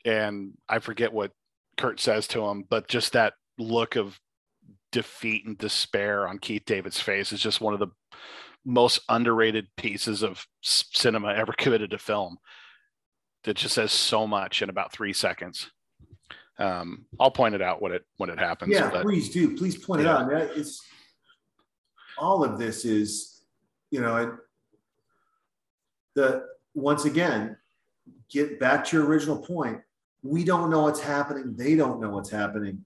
And I forget what Kurt says to him, but just that look of defeat and despair on Keith David's face is just one of the most underrated pieces of cinema ever committed to film. That just says so much in about three seconds. Um, I'll point it out when it when it happens. yeah, but- please do. Please point it out. It's all of this is, you know, it, the once again, get back to your original point. We don't know what's happening. They don't know what's happening.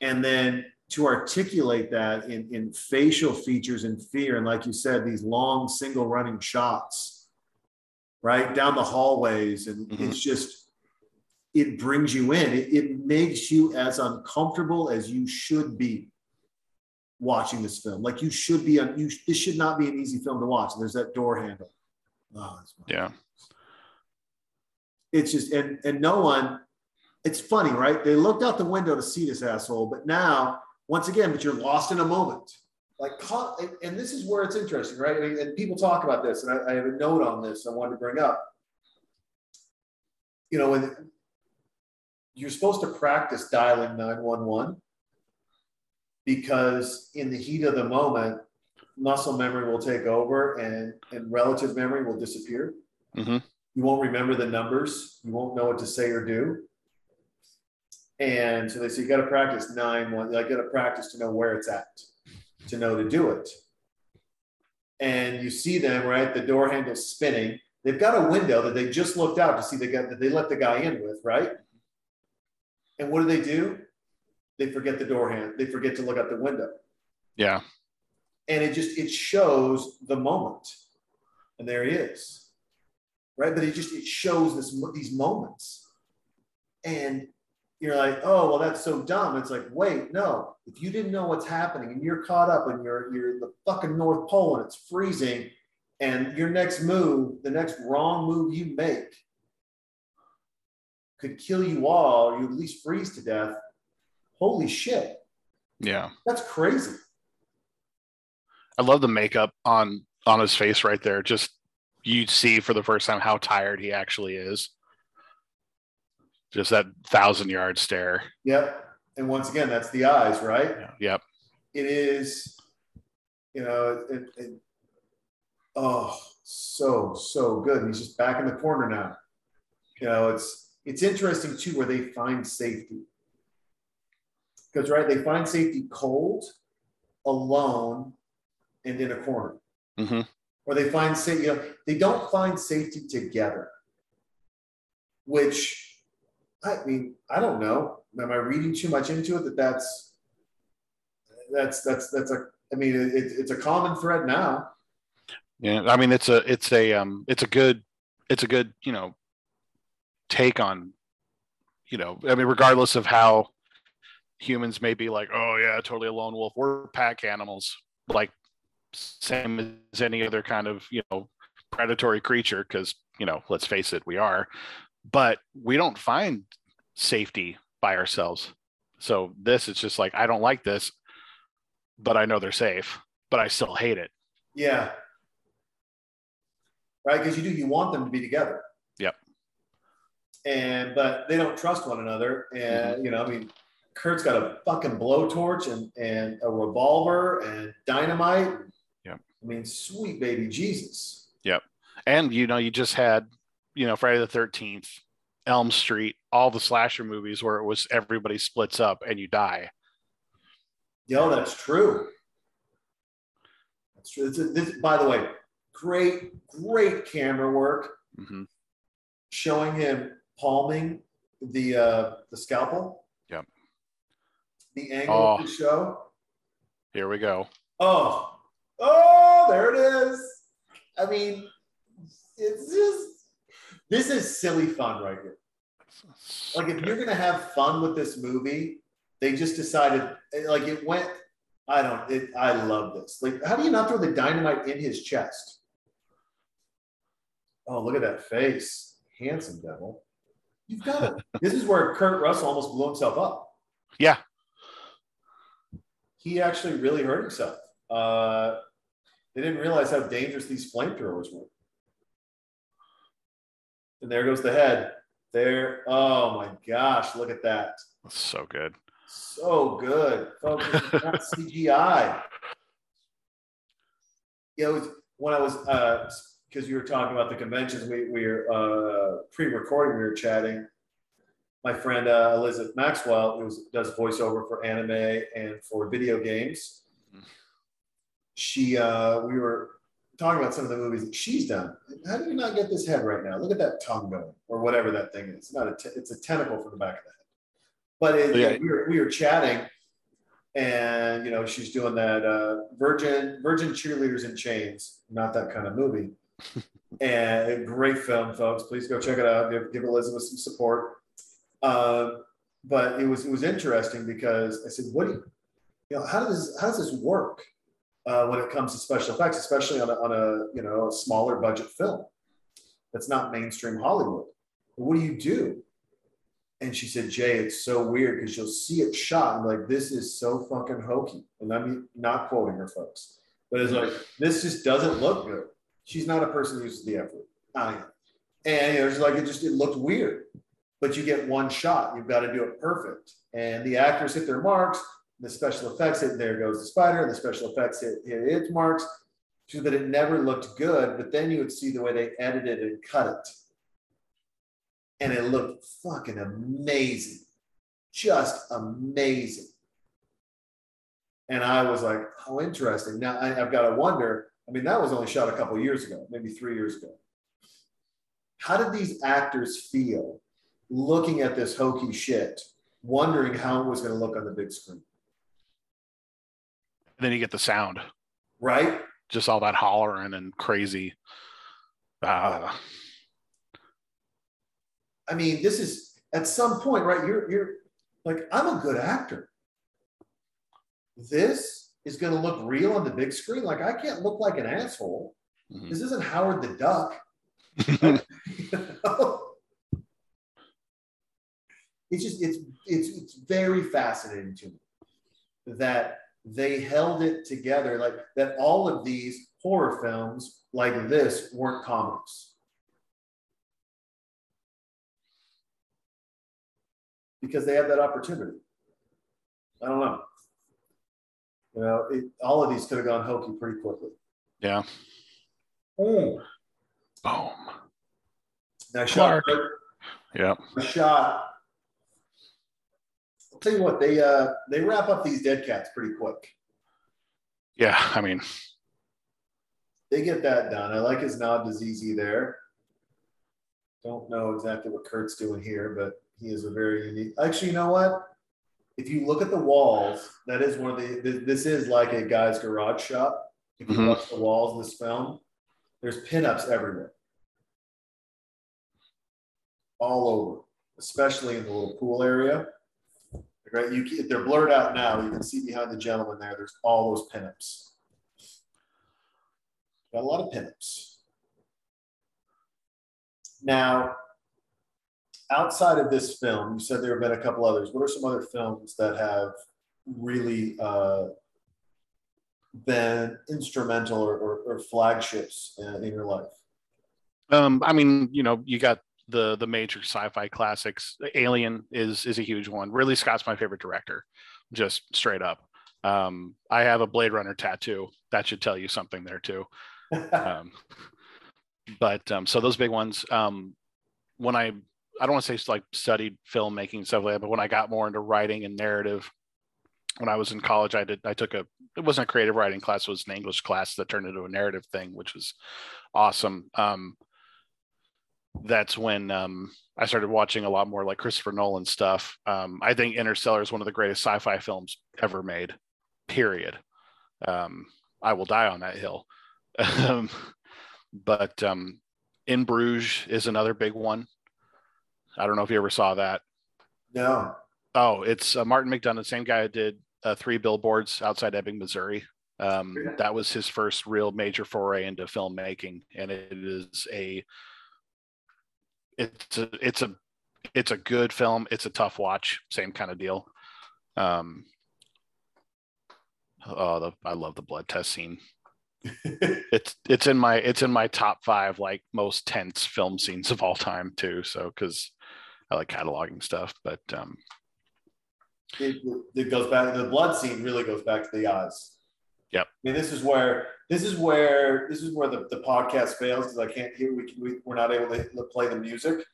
And then to articulate that in, in facial features and fear, and like you said, these long single running shots, right down the hallways, and Mhm. it's just it brings you in. It, it makes you as uncomfortable as you should be watching this film. Like you should be on. You this should not be an easy film to watch. There's that door handle. Oh, yeah. it's just and and no one it's funny right they looked out the window to see this asshole but now once again but you're lost in a moment like and this is where it's interesting right I mean, and people talk about this and I, I have a note on this i wanted to bring up you know when you're supposed to practice dialing 911 because in the heat of the moment muscle memory will take over and and relative memory will disappear Mhm. you won't remember the numbers. You won't know what to say or do. And so they say you got to practice nine one. I got to practice to know where it's at, to know to do it. And you see them right, the door handle spinning. They've got a window that they just looked out to see the guy that they let the guy in with, right? And what do they do? They forget the door hand. They forget to look out the window. Yeah. and it just it shows the moment. And there he is. Right? But it just it shows this these moments. And you're like oh well that's so dumb. It's like wait no. If you didn't know what's happening and you're caught up and you're you're in the fucking north pole and it's freezing and your next move the next wrong move you make could kill you all or you at least freeze to death holy shit Yeah. that's crazy I love the makeup on on his face right there. Just you'd see for the first time how tired he actually is. Just that thousand yard stare. Yep. And once again, that's the eyes, right? Yeah. Yep. It is, you know, it, it, oh, so, so good. He's just back in the corner now. You know, it's, it's interesting too where they find safety. Because, right, they find safety cold, alone, and in a corner. Mhm. Or they find safety, you know, they don't find safety together, which I mean, I don't know. Am I reading too much into it that that's that's that's that's a I mean it, it's a common thread now. Yeah. I mean, it's a it's a um it's a good it's a good you know take on you know I mean regardless of how humans may be like oh yeah totally a lone wolf we're pack animals like same as any other kind of you know predatory creature because you know let's face it we are but we don't find safety by ourselves so this is just like i don't like this but i know they're safe but i still hate it Yeah. Right? Because you do, you want them to be together. And but they don't trust one another. And you know, I mean, Kurt's got a fucking blowtorch and and a revolver and dynamite. Yep. I mean, sweet baby Jesus. Yep. And you know you just had you know friday the 13th elm street all the slasher movies where it was everybody splits up and you die Yo, that's true. That's true. A, this, by the way, great, great camera work Mhm. showing him palming the uh, the scalpel. Yep. the angle Oh. of the show. Here we go. Oh, oh, there it is. I mean, it's just this is silly fun right here. Like if you're gonna have fun with this movie, they just decided like it went. I don't. It, I love this. Like, how do you not throw the dynamite in his chest? Oh, look at that face, handsome devil. You've got it. this is where Kurt Russell almost blew himself up. Yeah. He actually really hurt himself. Uh, they didn't realize how dangerous these flamethrowers were. And there goes the head. There. Oh my gosh, look at that. That's so good. So good. Folks, CGI. Yeah, it was when I was because you were talking about the conventions, we, we were uh, pre-recording, we were chatting. My friend uh, Elizabeth Maxwell, who does voiceover for anime and for video games, she uh, we were talking about some of the movies that she's done. How do you not get this head right now? Look at that tongue going, or whatever that thing is. It's not a it's a tentacle from the back of the head. But it, Yeah. we were we were chatting, and you know she's doing that uh, Virgin Virgin cheerleaders in chains. Not that kind of movie. And a great film, folks. Please go check it out. Give, give Elizabeth some support. Uh, but it was it was interesting because I said, "What do you, you know? How does how does this work uh, when it comes to special effects, especially on a, on a you know a smaller budget film that's not mainstream Hollywood? What do you do?" And she said, "Jay, it's so weird because you'll see it shot and like this is so fucking hokey." And I'm not quoting her, folks, but it's like this just doesn't look good. She's not a person who uses the F word. And you know, it's like it just it looked weird. But you get one shot. You've got to do it perfect. And the actors hit their marks. The special effects hit. There goes the spider. The special effects hit, hit its marks, so that it never looked good. But then you would see the way they edited and cut it, and it looked fucking amazing, just amazing. And I was like, "Oh, interesting." Now I, I've got to wonder. I mean, that was only shot a couple years ago, maybe three years ago. How did these actors feel looking at this hokey shit, wondering how it was going to look on the big screen? And then you get the sound, Right? just all that hollering and crazy. Uh, I mean, this is at some point, right? You're you're like, I'm a good actor. This is going to look real on the big screen. Like, I can't look like an asshole. mhm. This isn't Howard the Duck. it's just it's it's it's very fascinating to me that they held it together like that all of these horror films like this weren't comics because they have that opportunity i don't know you know it, all of these could have gone hokey pretty quickly yeah. Mm. Boom. Nice shot. Yeah. Nice shot. I'll tell you what, they uh they wrap up these dead cats pretty quick. Yeah. I mean, They get that done. I like his nod to ZZ there. Don't know exactly what Kurt's doing here, but he is a very unique. Actually, you know what? If you look at the walls, that is one of the. This is like a guy's garage shop. If you Mhm. watch the walls in this film, there's pinups everywhere, all over, especially in the little pool area. Right, you they're blurred out now. You can see behind the gentleman there. There's all those pinups. Got a lot of pinups. Now, outside of this film, you said there have been a couple others. What are some other films that have really uh, been instrumental or, or, or flagships in, in your life? um, I mean, you know, you got the the major sci-fi classics. Alien is is a huge one. Ridley Scott's my favorite director, just straight up. Um, I have a Blade Runner tattoo. That should tell you something there too. um, but um, so those big ones. Um, when I I don't want to say like studied filmmaking stuff like that, but when I got more into writing and narrative, when I was in college, I did I took a it wasn't a creative writing class, it was an English class that turned into a narrative thing, which was awesome. Um, that's when um, I started watching a lot more like Christopher Nolan stuff. Um, I think Interstellar is one of the greatest sci-fi films ever made. Period. Um, I will die on that hill. Um, but um, In Bruges is another big one. I don't know if you ever saw that. No. Oh, it's uh, Martin McDonagh, same guy who did uh, three billboards outside Ebbing, Missouri. Um, Yeah. that was his first real major foray into filmmaking, and it is a it's a it's a it's a good film. It's a tough watch, same kind of deal. Um, oh, the, I love the blood test scene. It's it's in my it's in my top five like most tense film scenes of all time too. So because I like cataloging stuff, but um, it, it goes back the blood scene really goes back to the eyes Yep. i mean this is where this is where this is where the, the podcast fails because i can't hear we, we we're not able to play the music.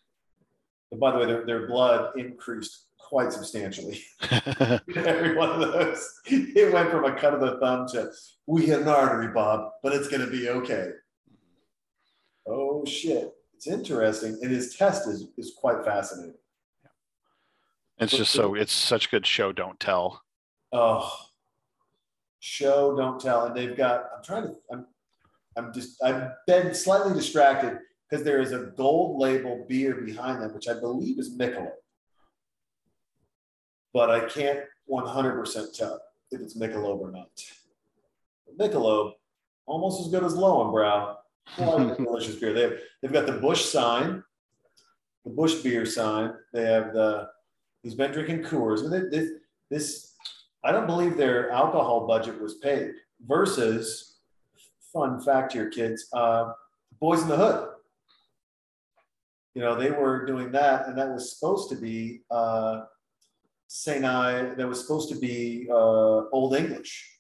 But by the way their, their blood increased quite substantially. Every one of those. It went from a cut of the thumb to we hit an artery bob but it's going to be okay. Oh shit it's interesting and his test is is quite fascinating it's just so it's such good show. Don't tell. Oh, show don't tell, and they've got. I'm trying to. I'm. I'm just. I've been slightly distracted because there is a gold label beer behind them, which I believe is Michelob, but I can't 100% tell if it's Michelob or not. Michelob, almost as good as Löwenbräu. Delicious beer. They have, they've got the Busch sign, the Busch beer sign. They have the. He's been drinking Coors. And they- This, this, I don't believe their alcohol budget was paid. Versus, fun fact here, kids, uh, Boys in the Hood. You know, they were doing that, and that was supposed to be uh, St. I. That was supposed to be uh, Old English.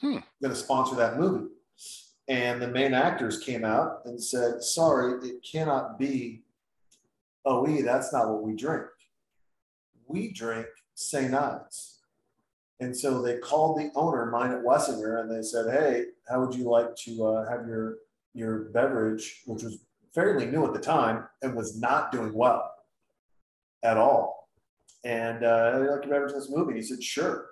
Hmm. Going to sponsor that movie, and the main actors came out and said, "Sorry, it cannot be OE. That's not what we drink. We drink St. Ives." And so they called the owner, Minott Wessinger, and they said, "Hey, how would you like to uh, have your your beverage, which was fairly new at the time and was not doing well at all. And uh, "How do you like your beverage in this movie? He said, sure.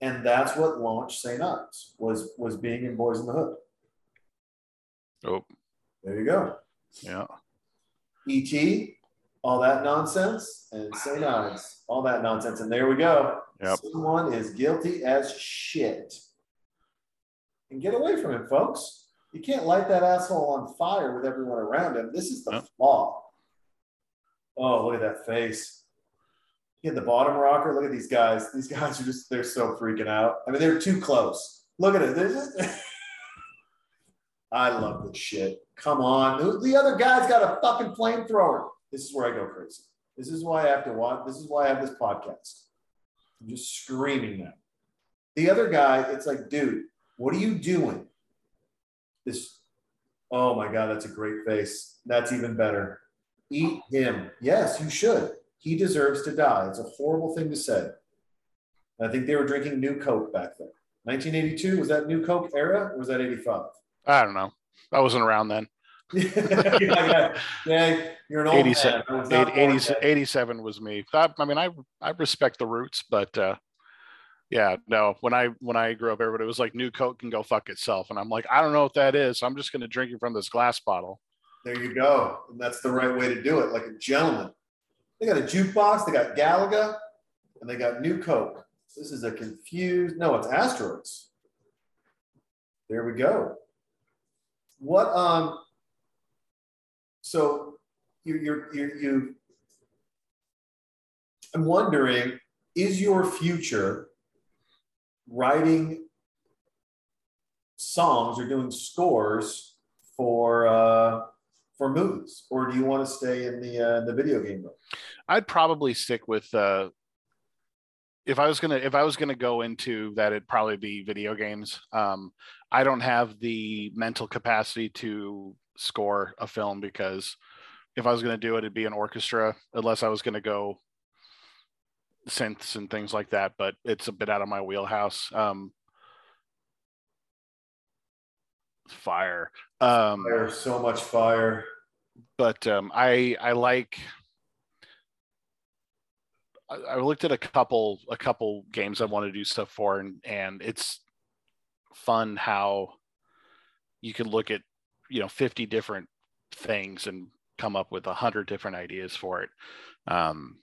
And that's what launched St. Ives was was being in Boys in the Hood. Oh, There you go. yeah. E.T., all that nonsense, and St. Ives, all that nonsense. And there we go. Yep. Someone is guilty as shit. And get away from him, folks. You can't light that asshole on fire with everyone around him. This is the Yep. flaw. Oh, look at that face. He had the bottom rocker. Look at these guys. These guys are just, they're so freaking out. I mean, they're too close. Look at it. I love this shit. Come on. The- The other guy's got a fucking flamethrower. This is where I go crazy. This is why I have to watch. This is why I have this podcast. I'm just screaming that. The other guy, it's like, dude, what are you doing? This, oh my God, that's a great face. That's even better. Eat him. Yes, you should. He deserves to die. It's a horrible thing to say. I think they were drinking New Coke back then. 1982, was that New Coke era or was that 85? I don't know. I wasn't around then. yeah, yeah, you're an old 87, man. I was not Eight- born 80 87 was me. I, I mean, I I respect the roots, but uh, yeah, no. When I when I grew up, everybody was like, "New Coke can go fuck itself," and I'm like, I don't know what that is. I'm just going to drink it from this glass bottle. There you go. And that's the right way to do it, like a gentleman. They got a jukebox, they got Galaga, and they got New Coke. This is a confused, no, it's asteroids. There we go. What um so you you're you you I'm wondering, is your future writing songs or doing scores for uh for movies, or do you want to stay in the uh, the video game realm? I'd probably stick with uh, if I was gonna if I was gonna go into that, it'd probably be video games. Um, I don't have the mental capacity to score a film because if I was gonna do it, it'd be an orchestra, unless I was gonna go synths and things like that. But it's a bit out of my wheelhouse. Um, fire. Um, There's so much fire. but um, I I like. I, I looked at a couple a couple games I want to do stuff for, and and it's fun how you can look at you know 50 different things and come up with a hundred different ideas for it. Um,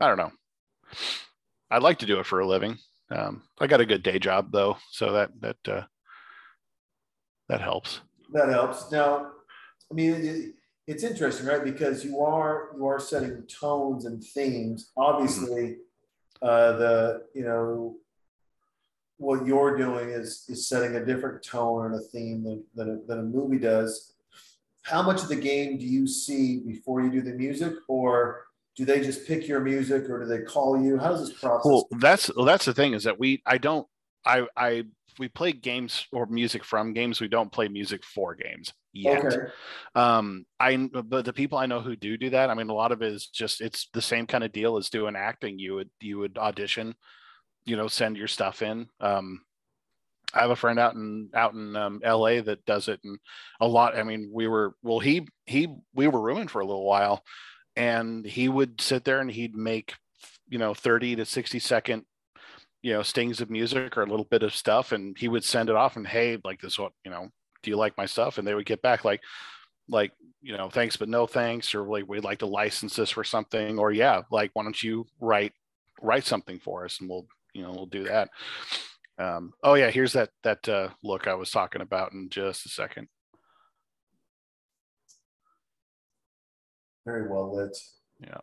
I don't know. I'd like to do it for a living. Um, I got a good day job though, so that that uh, that helps. That helps. Now, I mean, it, it's interesting, right? Because you are you are setting tones and themes. Obviously, uh, the you know what you're doing is is setting a different tone and a theme than than a, than a movie does. How much of the game do you see before you do the music, or do they just pick your music, or do they call you? How does this process? Well, that's well, that's the thing is that we I don't I I we play games or music from games. We don't play music for games yet. Okay. Um, I but the people I know who do do that. I mean, a lot of it is just it's the same kind of deal as doing acting. You would you would audition, you know, send your stuff in. Um, I have a friend out in out in um, L.A. that does it, and a lot. I mean, we were well. He he we were rooming for a little while, and he would sit there and he'd make you know 30 to 60 second you know stings of music or a little bit of stuff and he would send it off and hey like this what you know do you like my stuff and they would get back like like you know thanks but no thanks or like we'd like to license this for something or yeah like why don't you write write something for us and we'll you know we'll do that um oh yeah here's that that uh look i was talking about in just a second Very well lit. Yeah.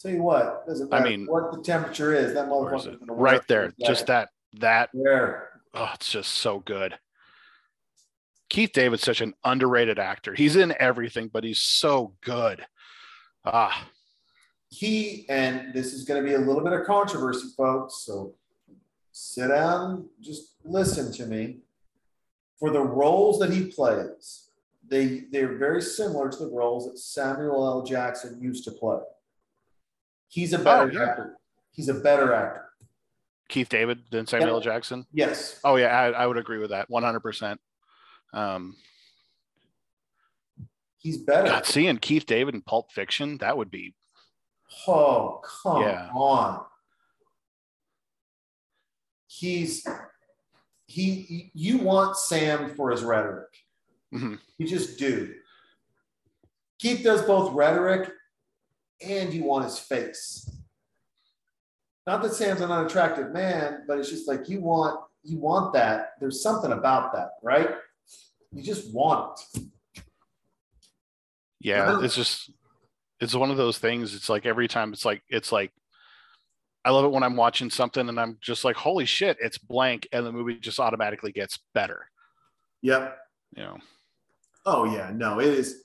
Tell you what, doesn't I mean- what the temperature is. That is right there just that that There. oh it's just so good keith david's such an underrated actor he's in everything but he's so good ah He and this is going to be a little bit of controversy, folks. So sit down, just listen to me. For the roles that he plays, they they're very similar to the roles that Samuel L. Jackson used to play. He's a better yeah. actor. He's a better actor. keith david than samuel L. Jackson Yes. oh yeah I, I would agree with that 100% um He's better. God, seeing keith david in pulp fiction that would be Oh, come Yeah. on. He's he you want Sam for his rhetoric. Mhm. You just do. Keith does both rhetoric and you want his face. Not that Sam's an unattractive man, but it's just like you want you want that. There's something about that, right? You just want it. yeah it's just it's one of those things it's like every time it's like it's like i love it when i'm watching something and i'm just like holy shit it's blank and the movie just automatically gets better Yep. you know Oh yeah, no, it is.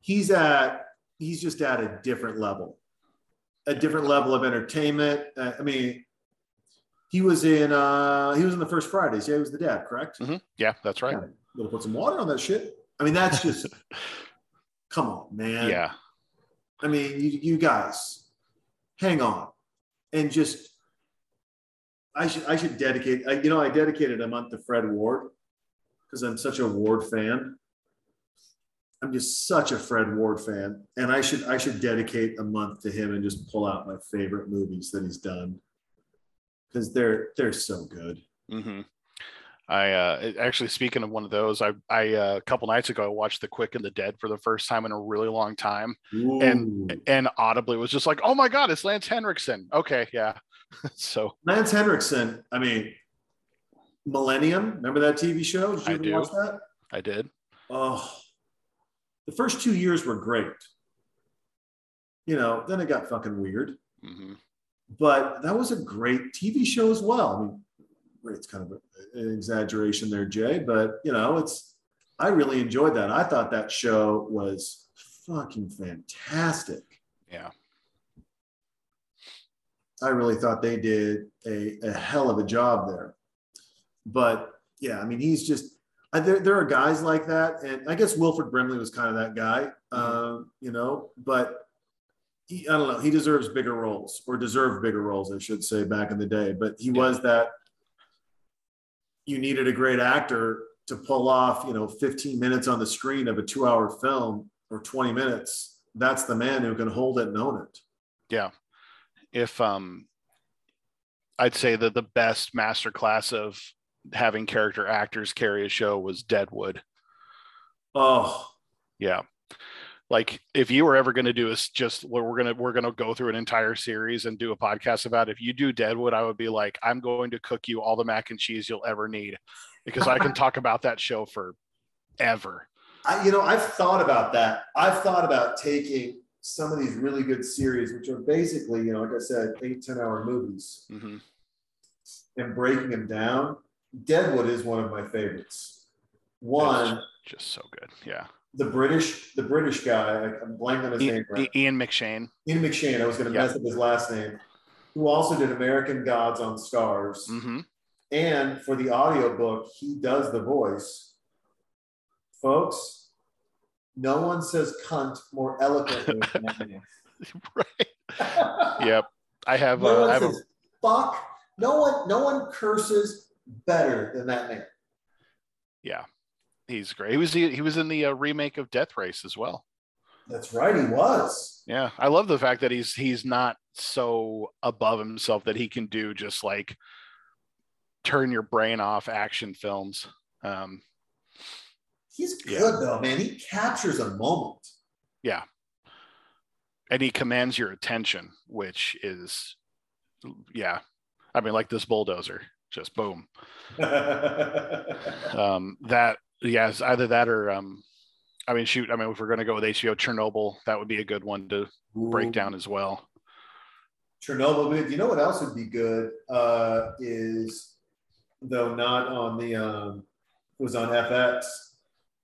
He's at. He's just at a different level, a different level of entertainment. Uh, I mean, he was in. uh He was in the first Fridays. Yeah, he was the dad, correct? Mhm. yeah that's right Yeah. Little put some water on that shit. I mean, that's just. come on, man. yeah I mean, you, you guys, hang on, and just. I should I should dedicate. I, you know, I dedicated a month to Fred Ward because I'm such a Ward fan. I'm just such a Fred Ward fan, and I should I should dedicate a month to him and just pull out my favorite movies that he's done because they're they're so good. hmm I uh, actually speaking of one of those, I I uh, a couple nights ago I watched The Quick and the Dead for the first time in a really long time, Ooh. and audibly was just like, oh my god, it's Lance Henriksen. Okay, yeah. so Lance Henriksen. I mean, Millennium. Remember that TV show? Did you I ever do. watch that? I did. Oh, the first two years were great. You know, then it got fucking weird. hmm But that was a great TV show as well. I mean, great's kind of an exaggeration there, Jay, but you know, it's I really enjoyed that. I thought that show was fucking fantastic. Yeah. I really thought they did a, a hell of a job there. But yeah, I mean, he's just I, there. There are guys like that, and I guess Wilford Brimley was kind of that guy, um, you know. But he, I don't know. He deserves bigger roles, or deserved bigger roles, I should say, back in the day. But he Yeah. was that. You needed a great actor, to pull off, you know, 15 minutes on the screen of a two hour film or 20 minutes, that's the man who can hold it and own it. Yeah. If um I'd say that the best masterclass of having character actors carry a show was Deadwood. Oh, Yeah. Like if you were ever going to do is just what we're going to we're going to go through an entire series and do a podcast about if you do Deadwood I would be like I'm going to cook you all the mac and cheese you'll ever need because I can talk about that show for ever. I, you know, I've thought about that. I've thought about taking some of these really good series, which are basically, you know, like I said, eight ten hour movies Mhm. and breaking them down. Deadwood is one of my favorites. One, Just so good. Yeah. The British, the British guy, I'm blanking on his Ian, name. Right? Ian McShane. Ian McShane, I was going to Yeah. mess up his last name, who also did American Gods on Starz. hmm And for the audiobook, he does the voice. Folks, no one says cunt more eloquently than right. Yep. I have No uh, I have a fuck. No one, no one curses better than that man. yeah. He's great. He was the, he was in the uh, remake of Death Race as well. That's right, he was. Yeah, I love the fact that he's he's not so above himself that he can do just like turn your brain off action films. Um, He's Yeah. good though, man. He captures a moment. yeah, and he commands your attention, which is yeah. I mean, like this bulldozer, just boom. Um, that yes, either that or um, I mean, shoot. I mean, if we're gonna go with HBO Chernobyl, that would be a good one to break down as well. Chernobyl. but You know what else would be good? Uh, is though not on the um, was on FX.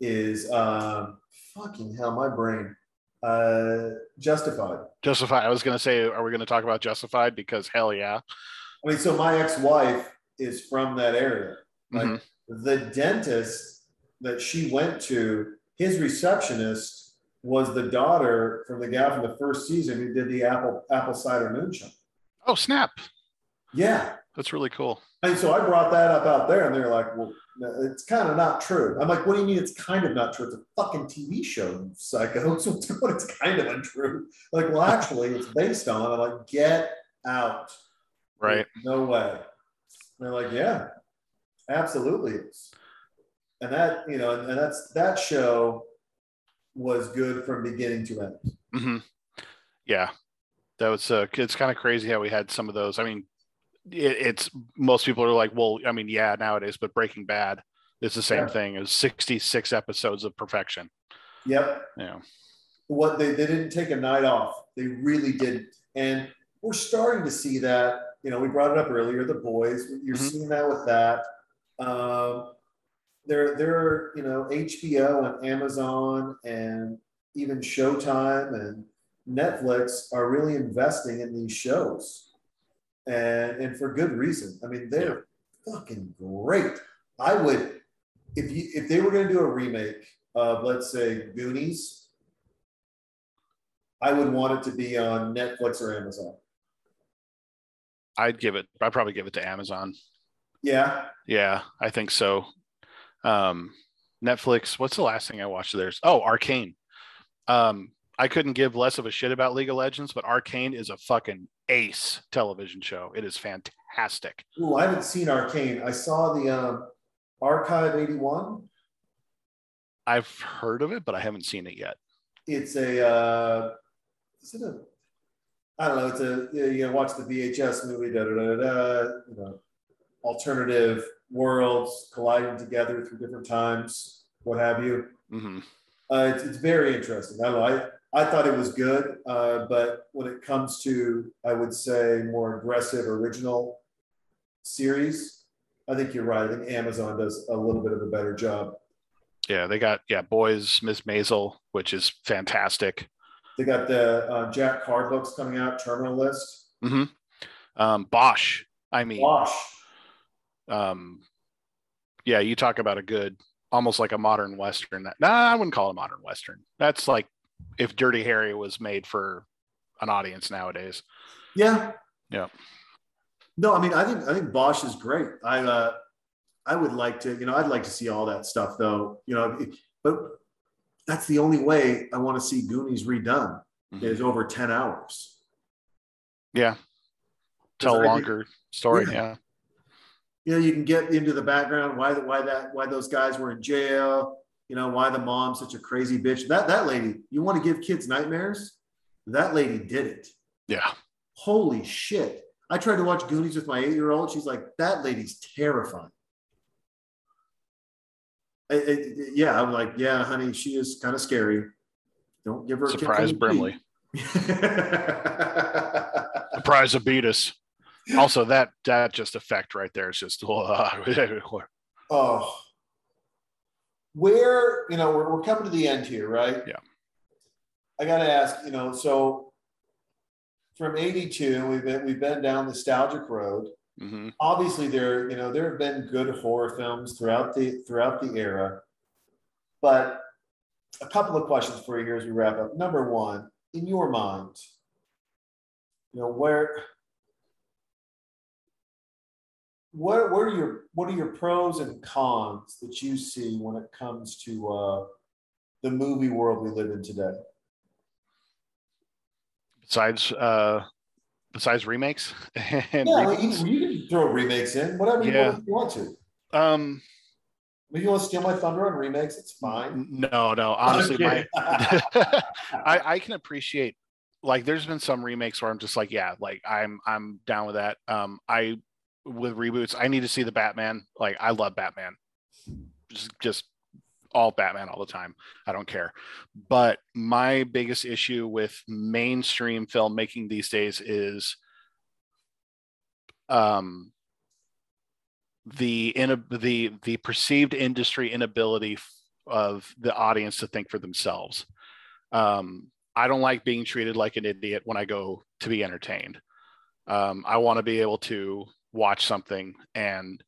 Is um, fucking hell, my brain. Uh, Justified. Justified. I was gonna say, are we gonna talk about Justified? Because hell yeah. I mean, so my ex-wife is from that area. Like Mhm. the dentist that she went to, his receptionist was the daughter from the gal from the first season who did the apple apple cider moonshine. Oh snap! Yeah. That's really cool. And so I brought that up out there, and they're like, "Well, it's kind of not true." I'm like, "What do you mean it's kind of not true? It's a fucking TV show, psycho." So what? It's kind of untrue. Like, well, actually, it's based on. I'm like, "Get out!" Right. No way. And they're like, "Yeah, absolutely." It's. And that you know, and, that's that show was good from beginning to end. Mm-hmm. Yeah, that was. Uh, it's kind of crazy how we had some of those. I mean, it, it's most people are like, well, I mean, yeah, nowadays, but Breaking Bad is the same Yeah. thing. It was 66 episodes of perfection. Yep. Yeah. what they, they didn't take a night off. They really did. And we're starting to see that. You know, we brought it up earlier, the boys. You're Mhm. seeing that with that. Um, there, there are, you know, HBO and Amazon and even Showtime and Netflix are really investing in these shows. And and for good reason. I mean, they're fucking great. I would if you if they were gonna do a remake of let's say Goonies, I would want it to be on Netflix or Amazon. I'd give it. I'd probably give it to Amazon. Yeah. Yeah, I think so. Um, Netflix. What's the last thing I watched? There's oh, Arcane. Um, I couldn't give less of a shit about League of Legends, but Arcane is a fucking ace television show. It is fantastic. Ooh, I haven't seen Arcane. I saw the um, Archive 81. I've heard of it, but I haven't seen it yet. It's a uh, is it a I don't know, it's a you know, watch the VHS movie, da da da da, you know, alternative worlds colliding together through different times, what have you. hmm Uh, it's, it's very interesting. I know. I, I thought it was good, uh, but when it comes to, I would say, more aggressive original series, I think you're right. I think Amazon does a little bit of a better job. Yeah, they got yeah, Boys, Miss Maisel, which is fantastic. They got the uh, Jack Carr books coming out, Terminal List. hmm Um, Bosch. I mean, Wash. Um, yeah, you talk about a good, almost like a modern western. That nah, I wouldn't call it a modern western. That's like if Dirty Harry was made for an audience nowadays. Yeah. Yeah. No, I mean, I think I think Bosch is great. I uh, I would like to, you know, I'd like to see all that stuff though, you know, but that's the only way I want to see Goonies redone Mhm. is over 10 hours. Yeah. Tell a longer story. Yeah. Yeah. You know, you can get into the background, why, why that, why those guys were in jail, you know, why the mom's such a crazy bitch. That, that lady, you want to give kids nightmares? That lady did it. Yeah. Holy shit. I tried to watch Goonies with my eight year old. She's like, that lady's terrifying. I- I- yeah, I'm like, yeah, honey, she is kind of scary. Don't give her a kick in Surprise Brimley. Surprise Abetus. Also, that that just effect right there is just oh, where you know we're, we're coming to the end here, right? Yeah. I got to ask, you know, so from '82, we've been we've been down nostalgic road. Mhm. obviously there you know there have been good horror films throughout the throughout the era but a couple of questions for you here as we wrap up number one in your mind you know where what, what are your what are your pros and cons that you see when it comes to uh, the movie world we live in today besides uh besides remakes and yeah well, you, you can throw remakes in whatever you Yeah. want- you want to um if you want to steal my thunder on remakes it's fine no no honestly my I, I can appreciate like there's been some remakes where I'm just like, yeah, like I'm I'm down with that. Um I with reboots, I need to see the Batman. Like I love Batman. Just just all Batman all the time. I don't care. But my biggest issue with mainstream filmmaking these days is um the in the the perceived industry inability of the audience to think for themselves. Um, I don't like being treated like an idiot when I go to be entertained. Um, I want to be able to watch something and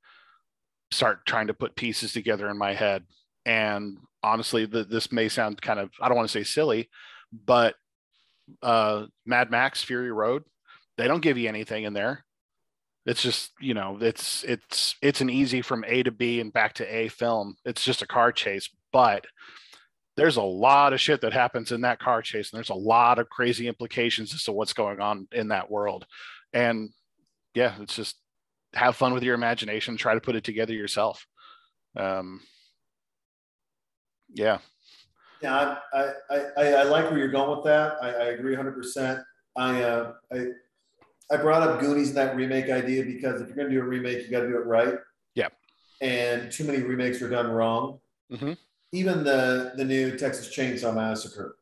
start trying to put pieces together in my head. And honestly, the, this may sound kind of, I don't want to say silly, but uh, Mad Max Fury Road, they don't give you anything in there. It's just, you know, it's it's it's an easy from A to B and back to A film. It's just a car chase, but there's a lot of shit that happens in that car chase and there's a lot of crazy implications as to what's going on in that world and yeah it's just have fun with your imagination try to put it together yourself um yeah Yeah, I, I, I, I like where you're going with that. I, I agree 100%. I, uh, I, I brought up Goonies and that remake idea because if you're going to do a remake, you got to do it right. Yeah. And too many remakes are done wrong. Mhm. Even the the new Texas Chainsaw Massacre.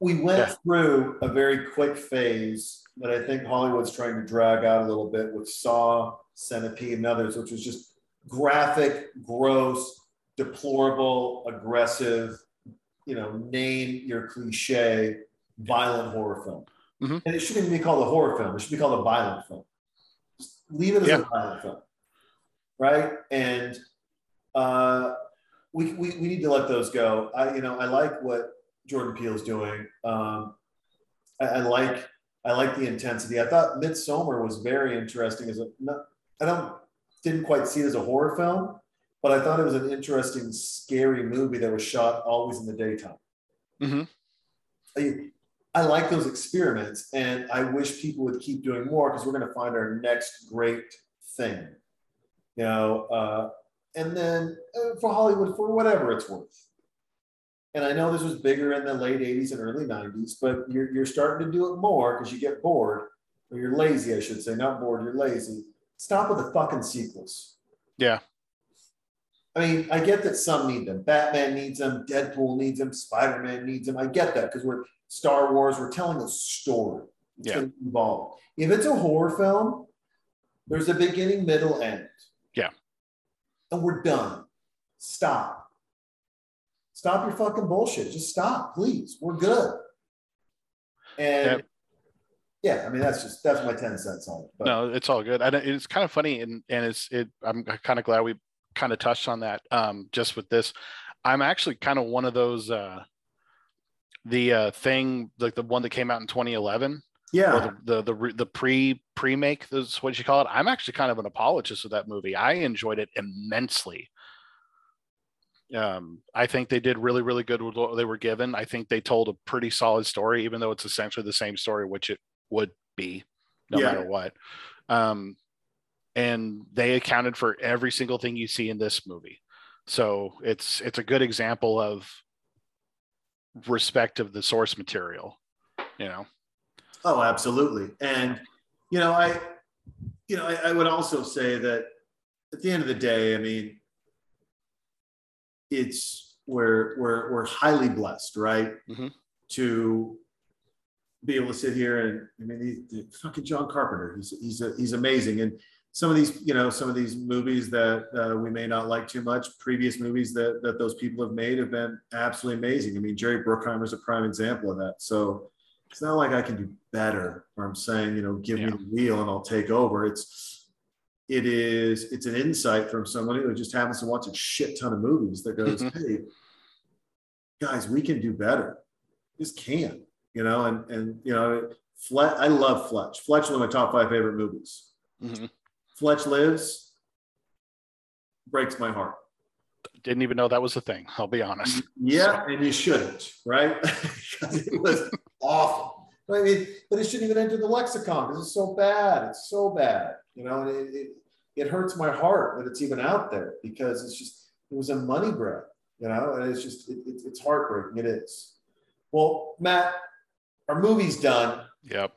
We went Yeah. through a very quick phase that I think Hollywood's trying to drag out a little bit with Saw, Centipede, and others, which was just graphic, gross, deplorable, aggressive, you know, name your cliche, violent horror film. Mhm. And it shouldn't even be called a horror film. It should be called a violent film. Just leave it as Yeah. a violent film. Right. And uh, we, we, we need to let those go. I, you know, I like what Jordan Peele's doing. Um, I, I like, I like the intensity. I thought Midsommar was very interesting as a, not, I don't, didn't quite see it as a horror film, but I thought it was an interesting, scary movie that was shot always in the daytime. Mhm. I, I like those experiments, and I wish people would keep doing more because we're going to find our next great thing. You know, uh, and then uh, for Hollywood, for whatever it's worth. And I know this was bigger in the late 80s and early 90s, but you're, you're starting to do it more because you get bored, or you're lazy, I should say, not bored, you're lazy. Stop with the fucking sequels. Yeah. I mean, I get that some need them. Batman needs them, Deadpool needs them, Spider Man needs them. I get that because we're Star Wars, we're telling a story. It's Yeah. going to evolve. If it's a horror film, there's a beginning, middle, end. Yeah. And we're done. Stop. Stop your fucking bullshit. Just stop, please. We're good. And yeah, I mean that's just that's my 10 cents on it. But no it's all good and it's kind of funny and and it's it i'm kind of glad we kind of touched on that um just with this i'm actually kind of one of those uh the uh thing like the one that came out in 2011 Yeah. the the the, the pre pre make is what did you call it. I'm actually kind of an apologist of that movie. I enjoyed it immensely. Um, I think they did really really good with what they were given. I think they told a pretty solid story, even though it's essentially the same story, which it would be, no Yeah. matter what. Um, and they accounted for every single thing you see in this movie. So it's it's a good example of respect of the source material. You know. Oh, absolutely. And you know, I you know, I, I would also say that at the end of the day, I mean, it's we're we're we're highly blessed, right? Mhm. To be able to sit here and I mean, fucking John Carpenter, he's he's a, he's amazing. And some of these, you know, some of these movies that uh, we may not like too much, previous movies that that those people have made have been absolutely amazing. I mean, Jerry Bruckheimer is a prime example of that. So it's not like I can do better or I'm saying, you know, give Yeah. me the wheel and I'll take over. It's it is it's an insight from someone who just happens to watch a shit ton of movies that goes, Mhm. hey, guys, we can do better. Just can, you know, and and you know, Fletch, I love Fletch. Fletch is one of my top five favorite movies. Mhm. Fletch lives breaks my heart. Didn't even know that was a thing. I'll be honest. Yeah, and you shouldn't, right? because it was awful. I mean, but it shouldn't even enter the lexicon because it's so bad. It's so bad, you know. And it, it it hurts my heart that it's even out there because it's just it was a money grab, you know. And it's just it, it, it's heartbreaking. It is. Well, Matt, our movie's done, Yep.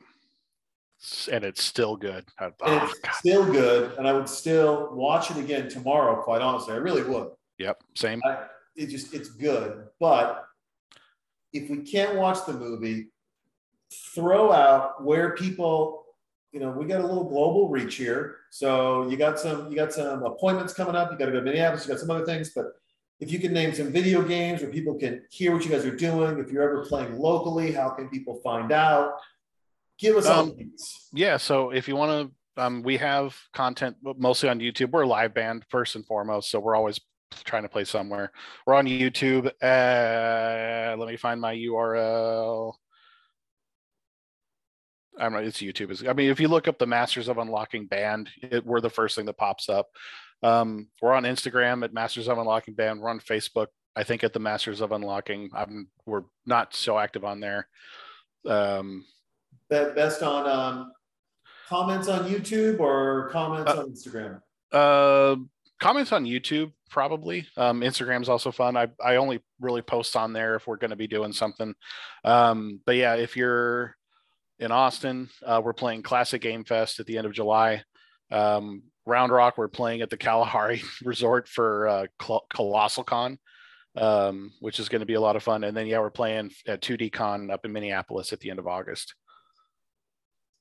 And it's still good. Oh, it's God. still good, and I would still watch it again tomorrow. Quite honestly, I really would. Yep. Same. I, it just it's good but if we can't watch the movie throw out where people you know we got a little global reach here so you got some you got some appointments coming up you got to go to minneapolis you got some other things but if you can name some video games where people can hear what you guys are doing if you're ever playing locally how can people find out give us all Um, these. Yeah. So if you want to, um, we have content mostly on YouTube. We're a live band first and foremost, so we're always trying to play somewhere. We're on YouTube. Uh, let me find my URL. I don't know. It's YouTube. It's- I mean, if you look up the Masters of Unlocking Band, it, we're the first thing that pops up. Um, we're on Instagram at Masters of Unlocking Band. We're on Facebook. I think at the Masters of Unlocking. I'm, we're not so active on there. Um, best on um, comments on youtube or comments Uh, on instagram Uh, comments on YouTube probably. Um, Instagram's also fun. I I only really post on there if we're going to be doing something. Um, but yeah, if you're in Austin, uh, we're playing Classic Game Fest at the end of July. Um, Round Rock, we're playing at the Kalahari Resort for uh, Col- Colossal Con, um, which is going to be a lot of fun. And then yeah, we're playing at 2D Con up in Minneapolis at the end of August.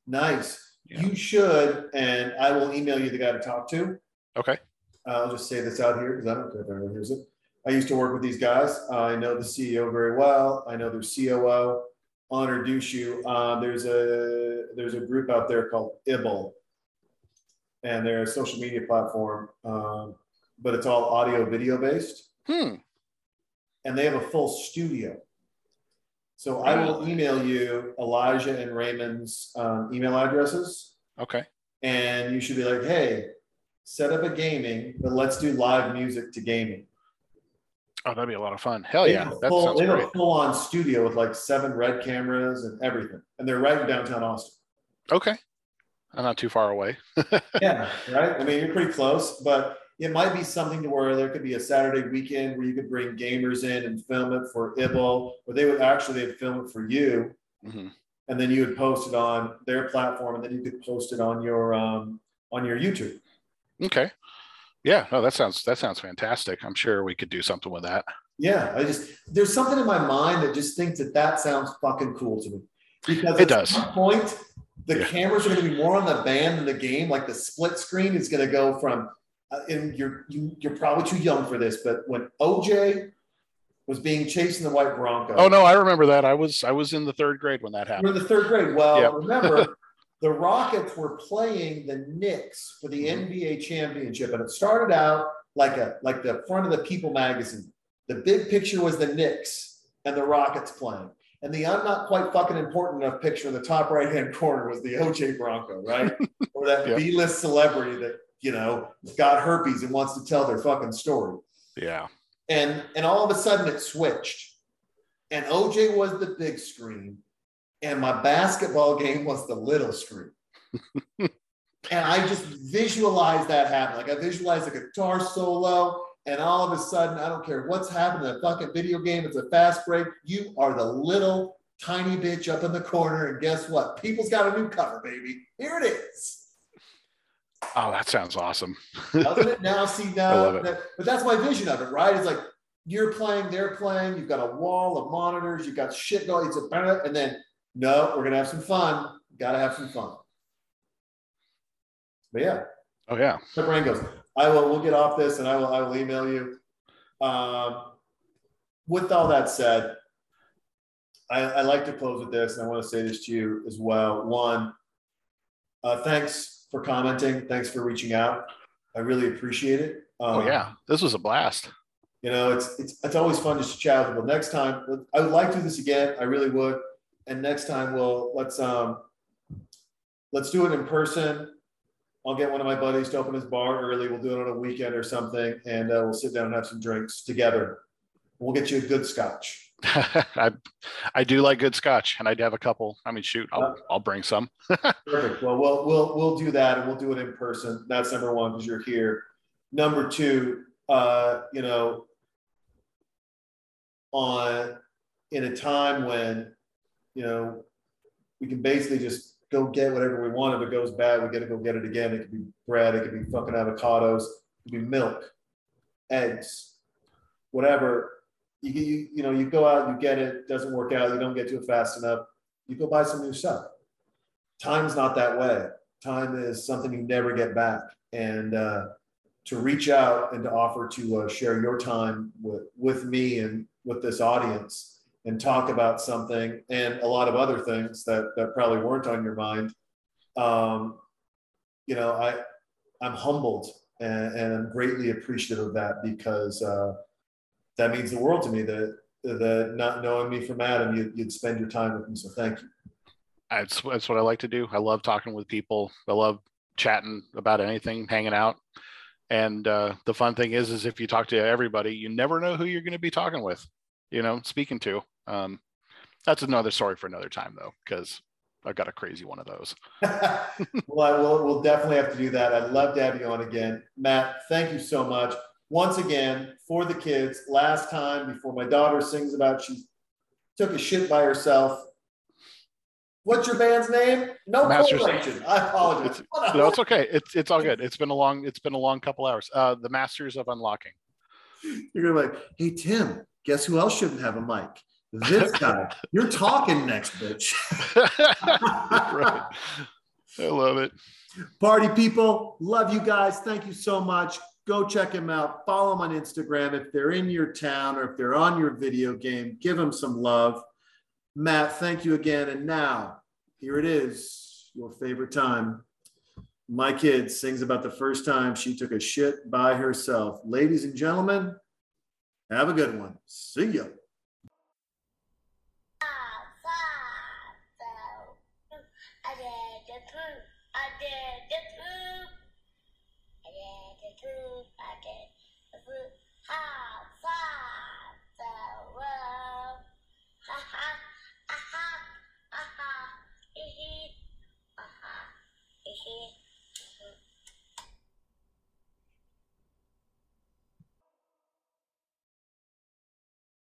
Nice. Yeah. You should, and I will email you the guy to talk to. Okay. I'll just say this out here because I don't care if anyone hears it. I used to work with these guys. I know the CEO very well. I know their COO. I'll introduce you. Uh, there's a there's a group out there called Ibble, and they're a social media platform, um, but it's all audio video based, Hmm. and they have a full studio. So I will email you Elijah and Raymond's um, email addresses Okay. and you should be like, hey, set up a gaming, but let's do live music to gaming. Oh, that'd be a lot of fun. Hell They yeah. That full, sounds they have great. a full-on studio with like seven red cameras and everything, and they're right in downtown Austin. Okay. I'm not too far away. Yeah, right. I mean, you're pretty close, but it might be something to where there could be a Saturday weekend where you could bring gamers in and film it for Ibble, or they would actually they'd film it for you, Mhm. and then you would post it on their platform, and then you could post it on your um on your YouTube. Okay. Yeah. No, that sounds that sounds fantastic. I'm sure we could do something with that. Yeah, I just there's something in my mind that just thinks that that sounds fucking cool to me because It at does. some point the Yeah. cameras are going to be more on the band than the game. Like the split screen is going to go from, uh, and you're you, you're probably too young for this, but when OJ was being chased in the white Bronco, Oh no, I remember that. I was I was in the third grade when that we're happened. in the third grade. Well, Yep. remember the Rockets were playing the Knicks for the Mhm. NBA championship, and it started out like a like the front of the People magazine. The big picture was the Knicks and the Rockets playing. And the I'm not quite fucking important enough picture in the top right hand corner was the OJ Bronco, right? or that Yep. B list celebrity that, you know, got herpes and wants to tell their fucking story. Yeah. And and all of a sudden it switched. And OJ was the big screen, and my basketball game was the little screen. and I just visualized that happen. Like I visualized a guitar solo, and all of a sudden, I don't care what's happening in a fucking video game, it's a fast break. You are the little tiny bitch up in the corner, and guess what? People's got a new cover, baby. Here it is. Oh, that sounds awesome. Doesn't it now? See now, that, but that's my vision of it, right? It's like you're playing, they're playing. You've got a wall of monitors. You've got shit going. It's a and then no, we're gonna have some fun. Got to have some fun. But yeah, Oh yeah. brain goes. I will. We'll get off this, and I will. I will email you. Um, with all that said, I, I like to close with this, and I want to say this to you as well. One, uh, thanks for commenting. Thanks for reaching out. I really appreciate it. Um, Oh yeah. This was a blast. You know, it's it's it's always fun just to chat with people. Next time, I would like to do this again. I really would. And next time, we'll let's um let's do it in person. I'll get one of my buddies to open his bar early. We'll do it on a weekend or something, and uh, we'll sit down and have some drinks together. We'll get you a good scotch. I I do like good scotch, and I do have a couple. I mean, shoot, I'll I'll bring some. Perfect. Well, we'll we'll we'll do that, and we'll do it in person. That's number one because you're here. Number two, uh, you know, on in a time when you know we can basically just go get whatever we want. If it goes bad, we got to go get it again. It could be bread. It could be fucking avocados. It could be milk, eggs, whatever. You, you you know you go out, you get it. Doesn't work out. You don't get to it fast enough. You go buy some new stuff time's not that way. Time is something you never get back. And uh, to reach out and to offer to uh, share your time with, with me and with this audience and talk about something and a lot of other things that, that probably weren't on your mind. Um, you know, I, I'm humbled and, and I'm greatly appreciative of that because uh, that means the world to me that, that not knowing me from Adam, you, you'd spend your time with me. So thank you. That's that's what I like to do. I love talking with people. I love chatting about anything, hanging out. And uh, the fun thing is, is if you talk to everybody, you never know who you're going to be talking with, you know, speaking to. Um, that's another story for another time, though, because I've got a crazy one of those. well, I will, we'll definitely have to do that. I'd love to have you on again. Matt, thank you so much. Once again, for the kids, last time before my daughter sings about she took a shit by herself. What's your band's name? No Masters- correlation. I apologize. It's- No, it's okay. It's it's all good. It's been a long it's been a long couple hours. Uh, the Masters of Unlocking. You're gonna be like, hey Tim, guess who else shouldn't have a mic? This guy. You're talking next, bitch. right. I love it. Party people, love you guys. Thank you so much. Go check him out. Follow him on Instagram. If they're in your town or if they're on your video game, give them some love. Matt, thank you again. And now, here it is, your favorite time. My kid sings about the first time she took a shit by herself. Ladies and gentlemen, have a good one. See ya.